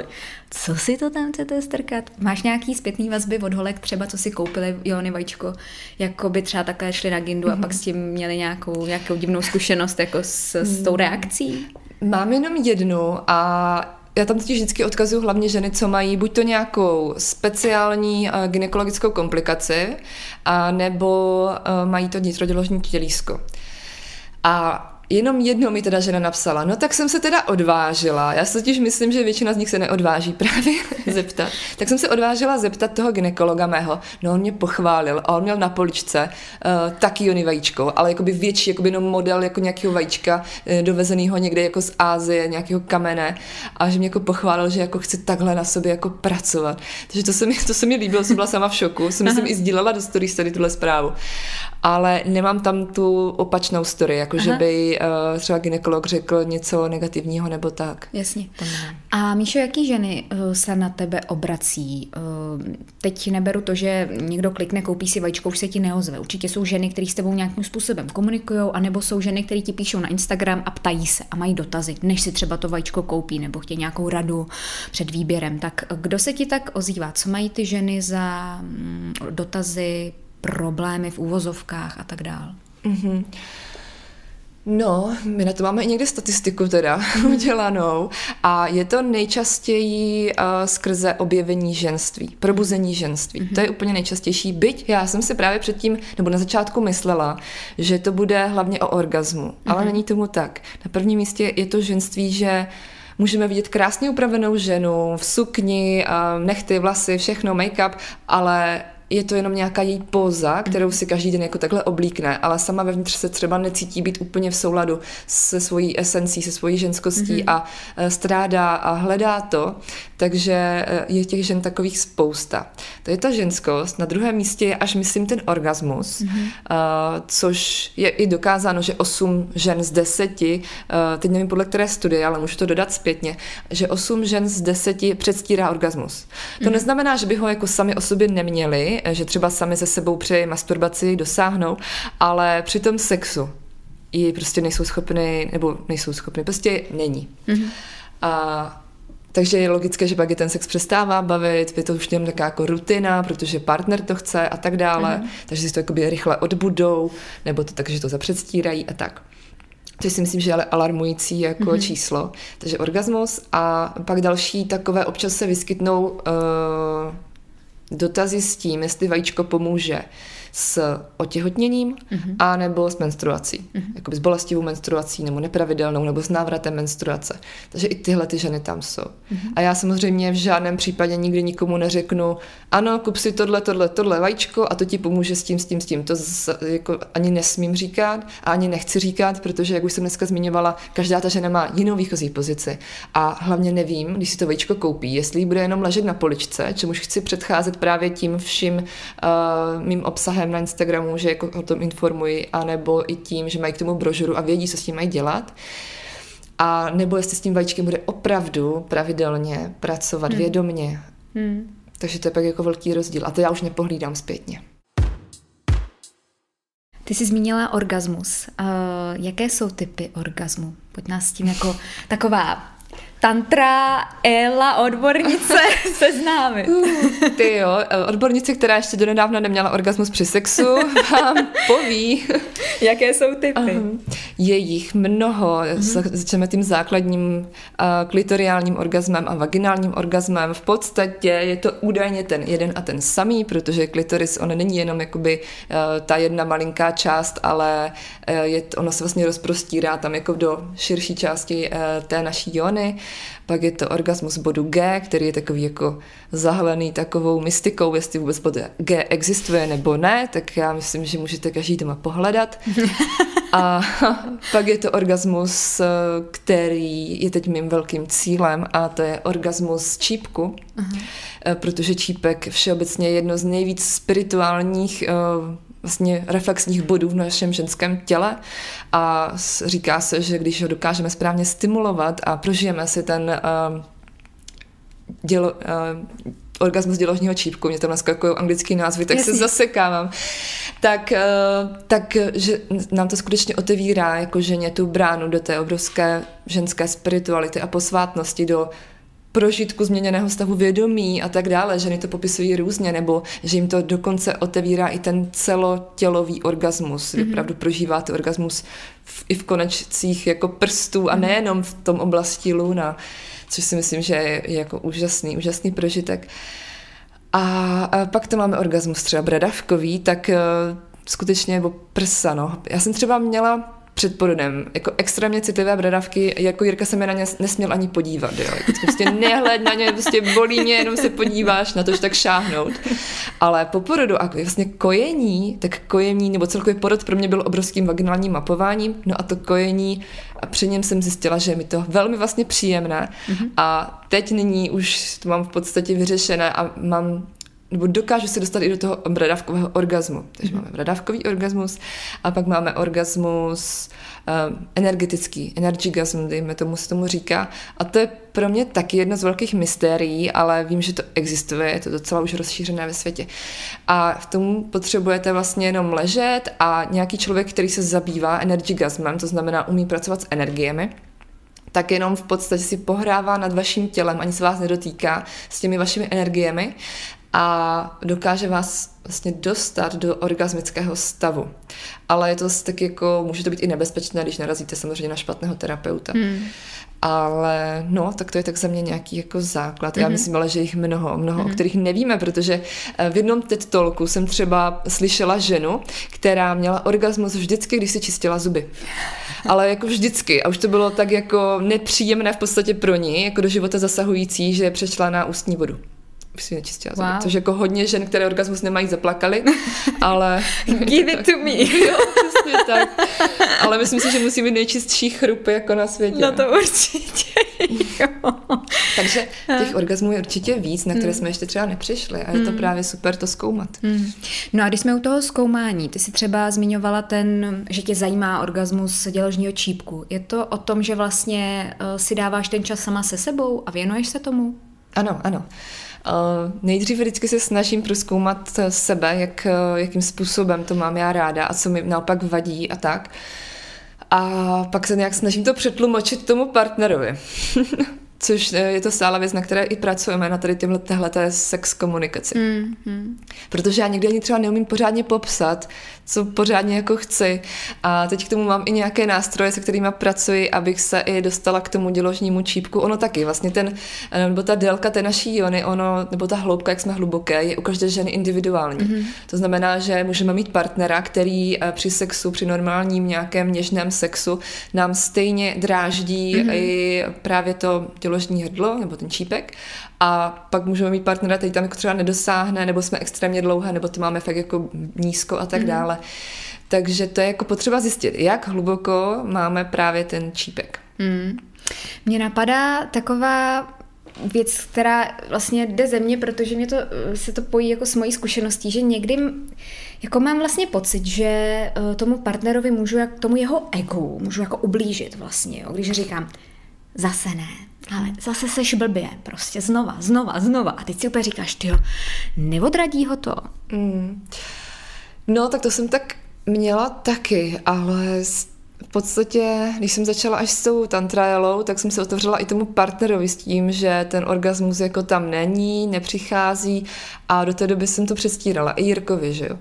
co si to tam chcete strkat? Máš nějaký zpětný vazby od holek třeba, co si koupili jonivejčko, jako by třeba takhle šli na gindu a pak s tím měli nějakou, nějakou divnou zkušenost jako s, s tou reakcí? Mám jenom jednu a já tam totiž vždycky odkazuju hlavně ženy, co mají buď to nějakou speciální uh, gynekologickou komplikaci, a nebo uh, mají to nitroděložní tělísko. A Jenom jednou mi teda žena napsala, no tak jsem se teda odvážila. Já si totiž myslím, že většina z nich se neodváží právě <laughs> zeptat. Tak jsem se odvážila zeptat toho ginekologa mého. No on mě pochválil a on měl na poličce uh, taky jony vajíčko, ale jakoby větší, jakoby jenom model jako nějakého vajíčka uh, dovezeného někde jako z Ázie, nějakého kamene a že mě jako pochválil, že jako chce takhle na sobě jako pracovat. Takže to se mi, to se mi líbilo, jsem byla sama v šoku. Jsem myslím i sdílela do stories tady tuhle zprávu. Ale nemám tam tu opačnou story, jako Aha. že by uh, třeba ginekolog řekl něco negativního nebo tak. Jasně. A Míšo, jaký ženy uh, se na tebe obrací? Uh, teď neberu to, že někdo klikne, koupí si vajíčko, už se ti neozve. Určitě jsou ženy, které s tebou nějakým způsobem komunikují, anebo jsou ženy, které ti píšou na Instagram a ptají se a mají dotazy, než si třeba to vajíčko koupí nebo chtějí nějakou radu před výběrem. Tak kdo se ti tak ozývá? Co mají ty ženy za mm, dotazy, problémy v úvozovkách a tak dál? Mm-hmm. No, my na to máme i někde statistiku teda <laughs> udělanou a je to nejčastěji uh, skrze objevení ženství, probuzení ženství. Mm-hmm. To je úplně nejčastější, byť já jsem si právě předtím, nebo na začátku myslela, že to bude hlavně o orgazmu, mm-hmm. ale není tomu tak. Na prvním místě je to ženství, že můžeme vidět krásně upravenou ženu v sukni, uh, nechty, vlasy, všechno, make-up, ale je to jenom nějaká její póza, kterou si každý den jako takhle oblíkne, ale sama vevnitř se třeba necítí být úplně v souladu se svojí esencí, se svojí ženskostí mm-hmm. a e, strádá a hledá to, takže e, je těch žen takových spousta. To je ta ženskost. Na druhém místě je až, myslím, ten orgasmus, mm-hmm. uh, což je i dokázáno, že 8 žen z 10, uh, teď nevím podle které studie, ale můžu to dodat zpětně, že 8 žen z 10 předstírá orgasmus. To mm-hmm. neznamená, že by ho jako sami o sobě neměli, že třeba sami se sebou při masturbaci dosáhnou, ale při tom sexu ji prostě nejsou schopny, nebo nejsou schopny, prostě není. Mm-hmm. A takže je logické, že pak je ten sex přestává bavit, je to už něm taková jako rutina, protože partner to chce a tak dále, mm. takže si to jakoby rychle odbudou, nebo to tak, že to zapředstírají a tak. To si myslím, že je ale alarmující jako mm-hmm. číslo. Takže orgasmus a pak další takové občas se vyskytnou uh, dotazy s tím, jestli vajíčko pomůže s otěhotněním mm-hmm. a nebo s menstruací. Mm-hmm. Jakoby s bolestivou menstruací nebo nepravidelnou nebo s návratem menstruace. Takže i tyhle ty ženy tam jsou. Mm-hmm. A já samozřejmě v žádném případě nikdy nikomu neřeknu, ano, kup si tohle, tohle, tohle vajíčko a to ti pomůže s tím, s tím, s tím. To z, jako ani nesmím říkat a ani nechci říkat, protože, jak už jsem dneska zmiňovala, každá ta žena má jinou výchozí pozici. A hlavně nevím, když si to vajíčko koupí, jestli bude jenom ležet na poličce, čemuž chci předcházet právě tím vším uh, mým obsahem obsahem na Instagramu, že jako o tom informuji, anebo i tím, že mají k tomu brožuru a vědí, co s tím mají dělat. A nebo jestli s tím vajíčkem bude opravdu pravidelně pracovat hmm. vědomně. Hmm. Takže to je pak jako velký rozdíl. A to já už nepohlídám zpětně. Ty jsi zmínila orgasmus. Uh, jaké jsou typy orgasmu? Pojď nás s tím jako taková tantra Ela odbornice <laughs> seznámit. Uh, ty jo, odbornice, která ještě donedávna neměla orgasmus při sexu, <laughs> vám poví. Jaké jsou typy? Uh, je jich mnoho. Uh-huh. Začneme tím základním uh, klitoriálním orgasmem a vaginálním orgasmem. V podstatě je to údajně ten jeden a ten samý, protože klitoris, on není jenom jakoby uh, ta jedna malinká část, ale uh, je, ono se vlastně rozprostírá tam jako do širší části uh, té naší jony. Pak je to orgasmus bodu G, který je takový jako zahalený takovou mystikou, jestli vůbec bod G existuje nebo ne, tak já myslím, že můžete každý doma pohledat. <laughs> A pak je to orgasmus, který je teď mým velkým cílem a to je orgasmus čípku, uh-huh. protože čípek všeobecně je jedno z nejvíc spirituálních eh, vlastně reflexních bodů v našem ženském těle a říká se, že když ho dokážeme správně stimulovat a prožijeme si ten uh, dělo, uh, orgasmus děložního čípku, mě tam dneska jako anglický názvy, tak Jasně. se zasekávám, tak, uh, tak, že nám to skutečně otevírá jako ženě tu bránu do té obrovské ženské spirituality a posvátnosti, do prožitku změněného stavu vědomí a tak dále. Ženy to popisují různě, nebo že jim to dokonce otevírá i ten celotělový orgasmus. Mm-hmm. Opravdu prožíváte orgasmus v, i v konečcích jako prstů a mhm. nejenom v tom oblasti luna, což si myslím, že je jako úžasný, úžasný prožitek. A, a pak to máme orgasmus třeba bradavkový, tak uh, skutečně, nebo prsa, no. Já jsem třeba měla před porodem. Jako extrémně citlivé bradavky, jako Jirka se mi na ně nesměl ani podívat, jo. Prostě nehled na ně, prostě bolí mě, jenom se podíváš na to, že tak šáhnout. Ale po porodu a vlastně kojení, tak kojení, nebo celkově porod pro mě byl obrovským vaginálním mapováním, no a to kojení, a při něm jsem zjistila, že je mi to velmi vlastně příjemné mm-hmm. a teď nyní už to mám v podstatě vyřešené a mám nebo dokážu se dostat i do toho bradavkového orgazmu. Takže mm-hmm. máme bradavkový orgasmus a pak máme orgasmus uh, energetický, energygasm, dejme tomu, se tomu říká. A to je pro mě taky jedno z velkých mystérií, ale vím, že to existuje, je to docela už rozšířené ve světě. A v tom potřebujete vlastně jenom ležet a nějaký člověk, který se zabývá energygasmem, to znamená umí pracovat s energiemi, tak jenom v podstatě si pohrává nad vaším tělem, ani se vás nedotýká s těmi vašimi energiemi a dokáže vás vlastně dostat do orgasmického stavu. Ale je to tak jako, může to být i nebezpečné, když narazíte samozřejmě na špatného terapeuta. Hmm. Ale no, tak to je tak za mě nějaký jako základ. Já mm-hmm. myslím ale, že jich mnoho, mnoho, mm-hmm. o mhm. kterých nevíme, protože eh, v jednom TED Talku jsem třeba slyšela ženu, která měla orgasmus vždycky, když si čistila zuby. Ale jako vždycky. A už to bylo tak jako nepříjemné v podstatě pro ní, jako do života zasahující, že přešla na ústní vodu si nečistila zuby. Wow. Což jako hodně žen, které orgasmus nemají, zaplakali, <laughs> ale... Give it to me. <laughs> jo, přesně tak. Ale myslím si, že musí mít nejčistší chrupy jako na světě. No to určitě, jo. Takže těch orgasmů je určitě víc, na které hmm. jsme ještě třeba nepřišli a je to hmm. právě super to zkoumat. Hmm. No a když jsme u toho zkoumání, ty si třeba zmiňovala ten, že tě zajímá orgasmus děložního čípku. Je to o tom, že vlastně uh, si dáváš ten čas sama se sebou a věnuješ se tomu? Ano, ano. Uh, nejdřív vždycky se snažím proskoumat sebe, jak, uh, jakým způsobem to mám já ráda a co mi naopak vadí a tak. A pak se nějak snažím to přetlumočit tomu partnerovi. <laughs> Což eh, je to stále věc, na které i pracujeme, na tady těmhle téhleté sex komunikaci. Mm, mm. Protože já někdy ani třeba neumím pořádně popsat, co pořádně jako chci. A teď k tomu mám i nějaké nástroje, se kterými pracuji, abych se i dostala k tomu děložnímu čípku. Ono taky, vlastně ten, eh, nebo ta délka té naší jony, ono, nebo ta hloubka, jak jsme hluboké, je u každé ženy individuální. Mm-hmm. To znamená, že můžeme mít partnera, který eh, při sexu, při normálním nějakém něžném sexu nám stejně dráždí mm-hmm. i právě to děložní hrdlo, nebo ten čípek. A pak můžeme mít partnera, který tam jako třeba nedosáhne, nebo jsme extrémně dlouhé, nebo to máme fakt jako nízko a tak mm-hmm. dále. Takže to je jako potřeba zjistit, jak hluboko máme právě ten čípek. Mm. Mně napadá taková věc, která vlastně jde ze mě, protože mě to, se to pojí jako s mojí zkušeností, že někdy jako mám vlastně pocit, že eh, tomu partnerovi můžu, jak tomu jeho egu, můžu jako ublížit vlastně, jo, když říkám, zase ne, ale zase seš blbě, prostě znova, znova, znova. A teď si úplně říkáš, ty neodradí ho to. Mm. No, tak to jsem tak měla taky, ale v podstatě, když jsem začala až s tou tantrajelou, tak jsem se otevřela i tomu partnerovi s tím, že ten orgasmus jako tam není, nepřichází a do té doby jsem to přestírala i Jirkovi, že jo.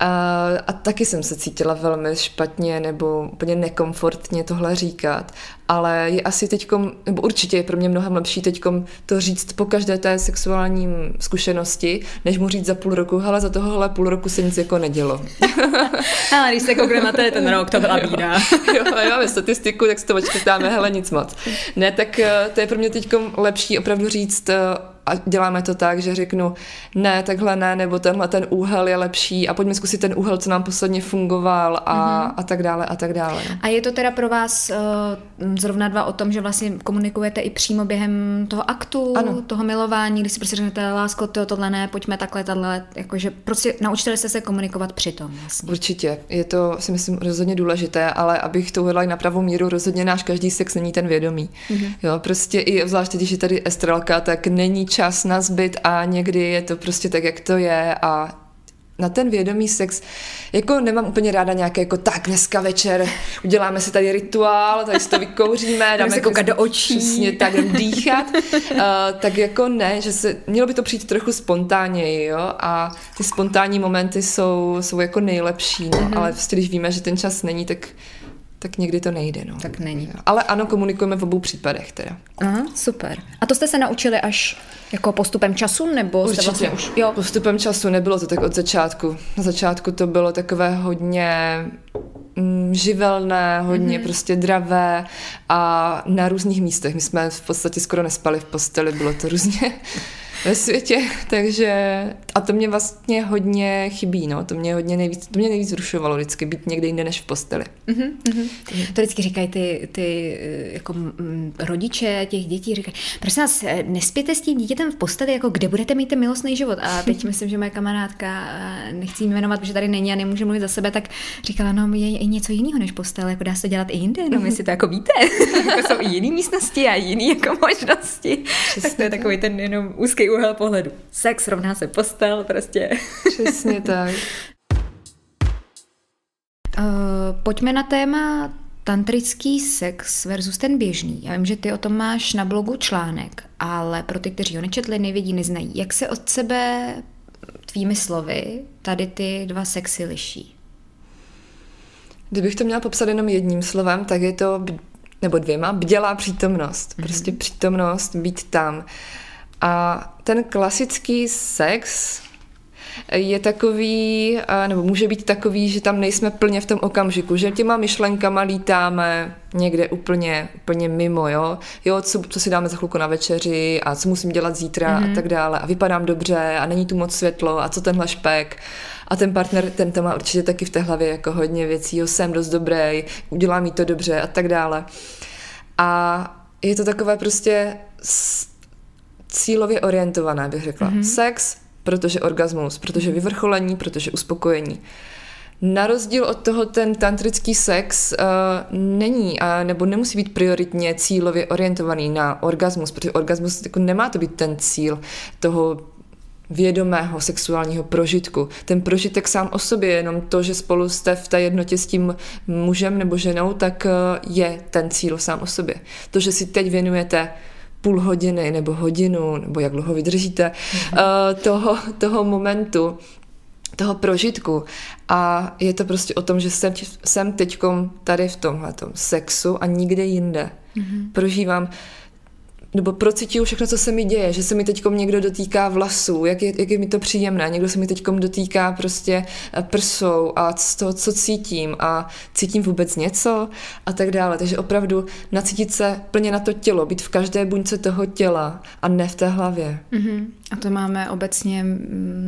A, a taky jsem se cítila velmi špatně nebo úplně nekomfortně tohle říkat, ale je asi teďkom, nebo určitě je pro mě mnohem lepší teďkom to říct po každé té sexuální zkušenosti, než mu říct za půl roku, ale za tohohle půl roku se nic jako nedělo. <laughs> ale když se koukne na ten rok, to byla bída. <laughs> jo, máme statistiku, tak si to očkrtáme, hele, nic moc. Ne, tak eh, to je pro mě teďkom lepší opravdu říct eh, a děláme to tak, že řeknu ne, takhle ne, nebo tenhle ten úhel je lepší a pojďme zkusit ten úhel, co nám posledně fungoval a, mm-hmm. a tak dále a tak dále. A je to teda pro vás uh, zrovna dva o tom, že vlastně komunikujete i přímo během toho aktu, ano. toho milování, kdy si prostě řeknete, lásko, to, tohle ne, pojďme takhle, takhle, jakože prostě naučili jste se komunikovat přitom vlastně. Určitě, je to si myslím rozhodně důležité, ale abych to uvedla na pravou míru, rozhodně náš každý sex není ten vědomý. Mm-hmm. Jo, prostě i zvláště, když je tady estrelka, tak není čas na zbyt a někdy je to prostě tak, jak to je a na ten vědomý sex, jako nemám úplně ráda nějaké jako tak dneska večer uděláme si tady rituál, tady si to vykouříme, <laughs> dáme se koukat do očí. Přesně tak, dýchat. uh, <laughs> tak jako ne, že se, mělo by to přijít trochu spontánněji, jo, a ty spontánní momenty jsou, jsou jako nejlepší, no, mm-hmm. ale prostě když víme, že ten čas není, tak tak někdy to nejde. No. Tak není. Ale ano, komunikujeme v obou případech teda. Aha, super. A to jste se naučili až jako postupem času, nebo jste vlastně už... Jo. Postupem času nebylo to tak od začátku. Na začátku to bylo takové hodně mm, živelné, hodně mm-hmm. prostě dravé a na různých místech. My jsme v podstatě skoro nespali v posteli, bylo to různě ve světě, <laughs> takže a to mě vlastně hodně chybí, no, to mě hodně nejvíc, to mě nejvíc zrušovalo vždycky být někde jinde než v posteli. Mm-hmm, mm-hmm. To vždycky říkají ty, ty jako m, rodiče těch dětí, říkají, prosím vás, nespěte s tím dítětem v posteli, jako kde budete mít ten milostný život. A teď myslím, že moje kamarádka, nechci jmenovat, protože tady není a nemůže mluvit za sebe, tak říkala, no je i něco jiného než postel, jako dá se dělat i jinde, no my si to jako víte, <laughs> jako jsou i jiné místnosti a jiné jako možnosti. Přesně tak to je takový ten jenom úzký úhel pohledu. Sex rovná se postel, prostě. Přesně <laughs> tak. Uh, pojďme na téma tantrický sex versus ten běžný. Já vím, že ty o tom máš na blogu článek, ale pro ty, kteří ho nečetli, nevědí, neznají. Jak se od sebe tvými slovy tady ty dva sexy liší? Kdybych to měla popsat jenom jedním slovem, tak je to, nebo dvěma, bdělá přítomnost. Mm-hmm. Prostě přítomnost, být tam. A ten klasický sex je takový, nebo může být takový, že tam nejsme plně v tom okamžiku, že těma myšlenkama lítáme někde úplně, úplně mimo, jo, jo co, co si dáme za chvilku na večeři a co musím dělat zítra mm-hmm. a mhm. tak dále a vypadám dobře a není tu moc světlo a co tenhle špek a ten partner, ten to má určitě taky v té hlavě jako hodně věcí, jo, jsem dost dobrý, udělá mi to dobře a tak dále. A je to takové prostě cílově orientované, bych řekla. Mm-hmm. Sex, protože orgasmus, protože vyvrcholení, protože uspokojení. Na rozdíl od toho ten tantrický sex uh, není a nebo nemusí být prioritně cílově orientovaný na orgasmus, protože orgasmus jako nemá to být ten cíl toho vědomého sexuálního prožitku. Ten prožitek sám o sobě, jenom to, že spolu jste v té jednotě s tím mužem nebo ženou, tak eh, je ten cíl sám o sobě. To, že si teď věnujete půl hodiny nebo hodinu, nebo jak dlouho vydržíte, mm-hmm. toho, toho momentu, toho prožitku. A je to prostě o tom, že jsem, jsem teďkom tady v tomhle sexu a nikde jinde. Mm-hmm. Prožívám nebo procituju všechno, co se mi děje, že se mi teď někdo dotýká vlasů, jak je, jak je mi to příjemné, někdo se mi teď dotýká prostě eh, prsou a toho, co cítím a cítím vůbec něco a tak dále. Takže opravdu nacítit se plně na to tělo, být v každé buňce toho těla a ne v té hlavě. Mm-hmm. A to máme obecně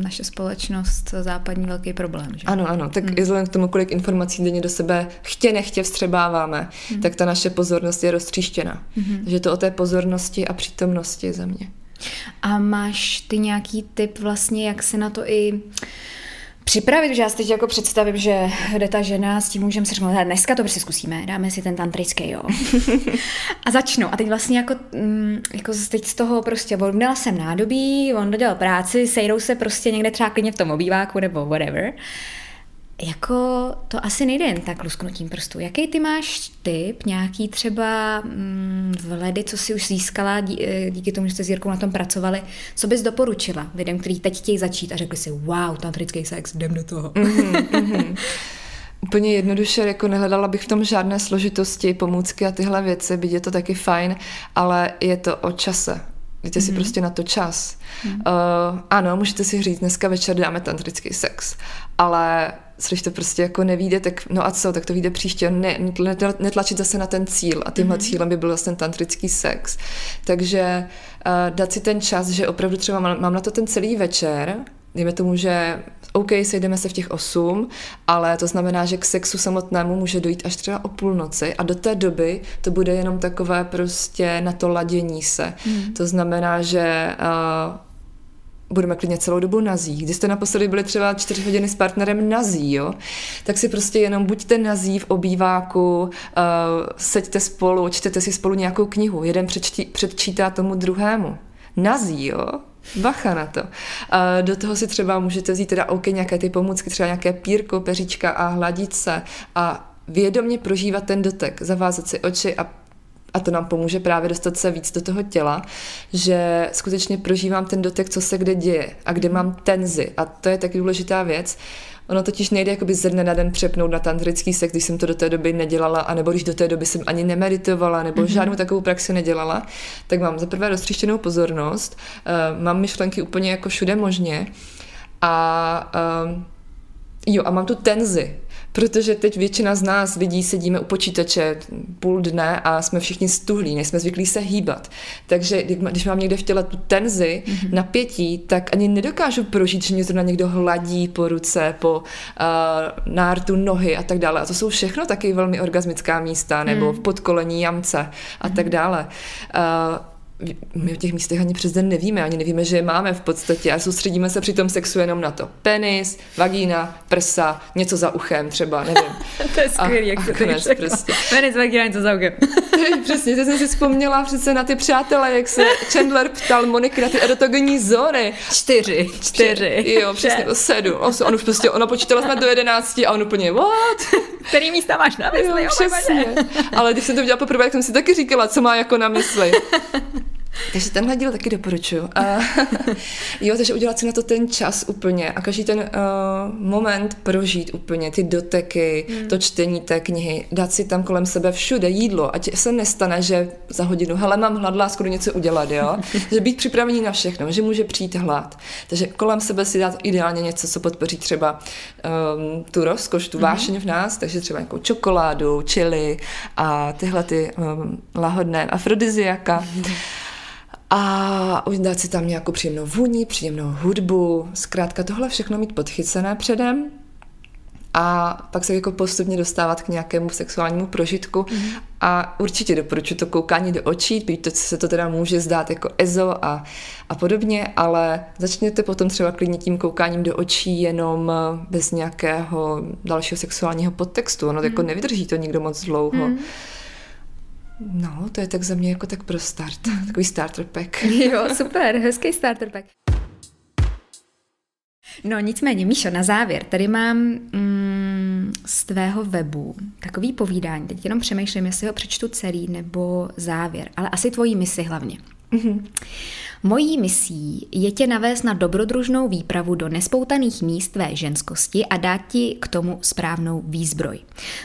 naše společnost západní velký problém. Že? Ano, ano. Tak mm. i vzhledem k tomu, kolik informací denně do sebe chtě nechtě vstřebáváme, mm. tak ta naše pozornost je roztříštěna. Mm. Takže to o té pozornosti a přítomnosti ze mě. A máš ty nějaký tip vlastně, jak se na to i připravit, že já si teď jako představím, že jde ta žena s tím můžem se řeknout, dneska to prostě zkusíme, dáme si ten tantrický, jo. <laughs> a začnu. A teď vlastně jako, mm, jako teď z toho prostě odměla jsem nádobí, on dodělal práci, sejdou se prostě někde třeba klidně v tom obýváku nebo whatever. Jako to asi nejde jen tak lusknutím prstů. Jaký ty máš tip, nějaký třeba mm, vledy, co si už získala dí, eh, díky tomu, že jste s Jirkou na tom pracovali, co bys doporučila lidem, kteří teď chtějí začít a řekli si, wow, tantrický sex, jdem do toho. Mm-hmm, mm-hmm. Úplně jednoduše, jako nehledala bych v tom žádné složitosti, pomůcky a tyhle věci, byť je to taky fajn, ale je to o čase. Dejte mm-hmm. si prostě na to čas. Mm-hmm. Uh, ano, můžete si říct, dneska večer dáme tantrický sex, ale když to prostě jako nevíde, tak no a co, tak to vyjde příště. Ne, netlačit zase na ten cíl a tímhle mm-hmm. cílem by byl vlastně ten tantrický sex. Takže uh, dát si ten čas, že opravdu třeba mám, mám na to ten celý večer, dejme tomu, že OK, sejdeme se v těch osm, ale to znamená, že k sexu samotnému může dojít až třeba o půlnoci a do té doby to bude jenom takové prostě na to ladění se. Mm. To znamená, že uh, budeme klidně celou dobu nazí. Když jste naposledy byli třeba čtyři hodiny s partnerem nazí, jo, tak si prostě jenom buďte nazí v obýváku, uh, seďte spolu, čtete si spolu nějakou knihu, jeden předčtí, předčítá tomu druhému. Nazí, jo, Bacha na to. A do toho si třeba můžete vzít teda OK, nějaké ty pomůcky, třeba nějaké pírko, peříčka a hladit se a vědomně prožívat ten dotek, zavázat si oči a a to nám pomůže právě dostat se víc do toho těla, že skutečně prožívám ten dotek, co se kde děje a kde mám tenzi. A to je taky důležitá věc. Ono totiž nejde jakoby ze dne na den přepnout na tantrický sex, když jsem to do té doby nedělala, anebo když do té doby jsem ani nemeditovala, nebo mm-hmm. žádnou takovou praxi nedělala, tak mám za prvé roztříštěnou pozornost, uh, mám myšlenky úplně jako všude možně a uh, jo, a mám tu tenzi, Protože teď většina z nás lidí sedíme u počítače půl dne a jsme všichni stuhlí, nejsme zvyklí se hýbat. Takže když mám někde v těle tu tenzi, mm-hmm. napětí, tak ani nedokážu prožít, že mě zrovna někdo hladí po ruce, po uh, nártu nohy a tak dále. A to jsou všechno taky velmi orgasmická místa, nebo mm. v podkolení jamce a mm. tak dále. Uh, my o těch místech ani přes den nevíme, ani nevíme, že je máme v podstatě a soustředíme se při tom sexu jenom na to. Penis, vagína, prsa, něco za uchem třeba, nevím. <laughs> to je skvělý, jak to konec prostě. Penis, vagína, něco za uchem. Přesně, teď jsem si vzpomněla přece na ty přátelé, jak se Chandler ptal Moniky na ty erotogenní zóny. Čtyři. Čtyři. Jo, přesně, o sedm. On už prostě, ona počítala jsme do jedenácti a on úplně, what? Který místa máš na mysli? Jo, přesně. Ale když jsem to viděla poprvé, tak jsem si taky říkala, co má jako na mysli. Takže tenhle díl taky doporučuji. A, <laughs> jo, takže udělat si na to ten čas úplně a každý ten uh, moment prožít úplně, ty doteky, hmm. to čtení té knihy, dát si tam kolem sebe všude jídlo, ať se nestane, že za hodinu, hele, mám hlad, skoro něco udělat, jo. <laughs> že být připravený na všechno, že může přijít hlad. Takže kolem sebe si dát ideálně něco, co podpoří třeba um, tu rozkoš, tu mhm. vášeň v nás, takže třeba nějakou čokoládu, chili a tyhle ty um, lahodné afrodiziaka. <laughs> A dát si tam nějakou příjemnou vůni, příjemnou hudbu, zkrátka tohle všechno mít podchycené předem a pak se jako postupně dostávat k nějakému sexuálnímu prožitku mm. a určitě doporučuji to koukání do očí, byť to se to teda může zdát jako ezo a, a podobně, ale začněte potom třeba klidně tím koukáním do očí jenom bez nějakého dalšího sexuálního podtextu, ono mm. jako nevydrží to nikdo moc dlouho. Mm. No, to je tak za mě jako tak pro start, takový starter pack. <laughs> Jo, super, hezký starter pack. No nicméně, Míšo, na závěr, tady mám mm, z tvého webu takový povídání, teď jenom přemýšlím, jestli ho přečtu celý nebo závěr, ale asi tvojí misi hlavně. Mm-hmm. Mojí misí je tě navést na dobrodružnou výpravu do nespoutaných míst tvé ženskosti a dát ti k tomu správnou výzbroj.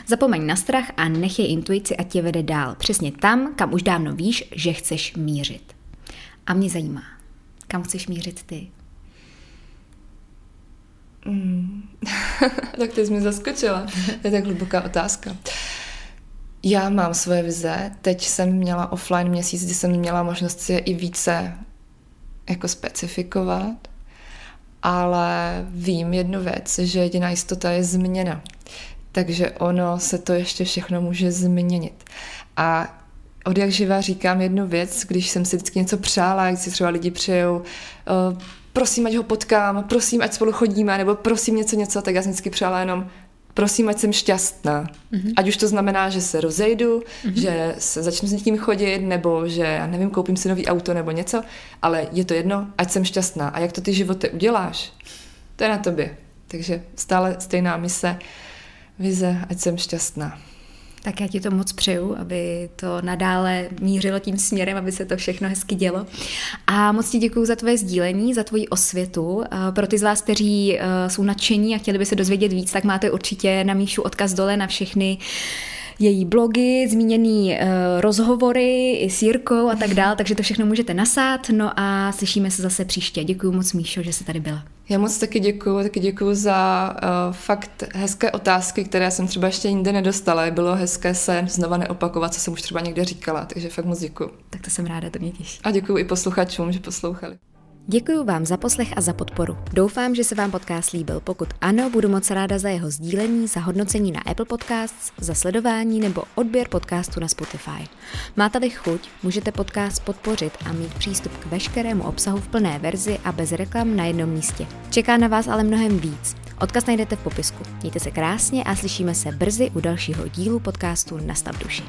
Zapomeň na strach a nech je intuici a tě vede dál. Přesně tam, kam už dávno víš, že chceš mířit. A mě zajímá, kam chceš mířit ty? Mm. <laughs> tak ty jsi mě zaskočila. To je tak hluboká otázka. Já mám svoje vize. Teď jsem měla offline měsíc, kdy jsem měla možnost si je i více jako specifikovat, ale vím jednu věc, že jediná jistota je změna. Takže ono se to ještě všechno může změnit. A od jak živa říkám jednu věc, když jsem si vždycky něco přála, jak si třeba lidi přejou, prosím, ať ho potkám, prosím, ať spolu chodíme, nebo prosím něco, něco, tak já jsem vždycky přála jenom prosím, ať jsem šťastná. Mm-hmm. Ať už to znamená, že se rozejdu, mm-hmm. že se začnu s někým chodit, nebo že, já nevím, koupím si nový auto nebo něco, ale je to jedno, ať jsem šťastná. A jak to ty životy uděláš, to je na tobě. Takže stále stejná mise, vize, ať jsem šťastná. Tak já ti to moc přeju, aby to nadále mířilo tím směrem, aby se to všechno hezky dělo. A moc ti děkuji za tvoje sdílení, za tvoji osvětu. Pro ty z vás, kteří eh, jsou nadšení a chtěli by se dozvědět víc, tak máte určitě na Míšu odkaz dole na všechny její blogy, zmíněný uh, rozhovory i s Jirkou a tak dál, takže to všechno můžete nasát. No a slyšíme se zase příště. Děkuji moc, Míšo, že jsi tady byla. Já moc taky děkuji, taky děkuji za uh, fakt hezké otázky, které jsem třeba ještě nikde nedostala. Bylo hezké se znova neopakovat, co jsem už třeba někde říkala, takže fakt moc děkuji. Tak to jsem ráda, to mě těší. A děkuji i posluchačům, že poslouchali. Děkuji vám za poslech a za podporu. Doufám, že se vám podcast líbil. Pokud ano, budu moc ráda za jeho sdílení, za hodnocení na Apple Podcasts, za sledování nebo odběr podcastu na Spotify. Máte-li chuť, můžete podcast podpořit a mít přístup k veškerému obsahu v plné verzi a bez reklam na jednom místě. Čeká na vás ale mnohem víc. Odkaz najdete v popisku. Mějte se krásně a slyšíme se brzy u dalšího dílu podcastu Nastav duši.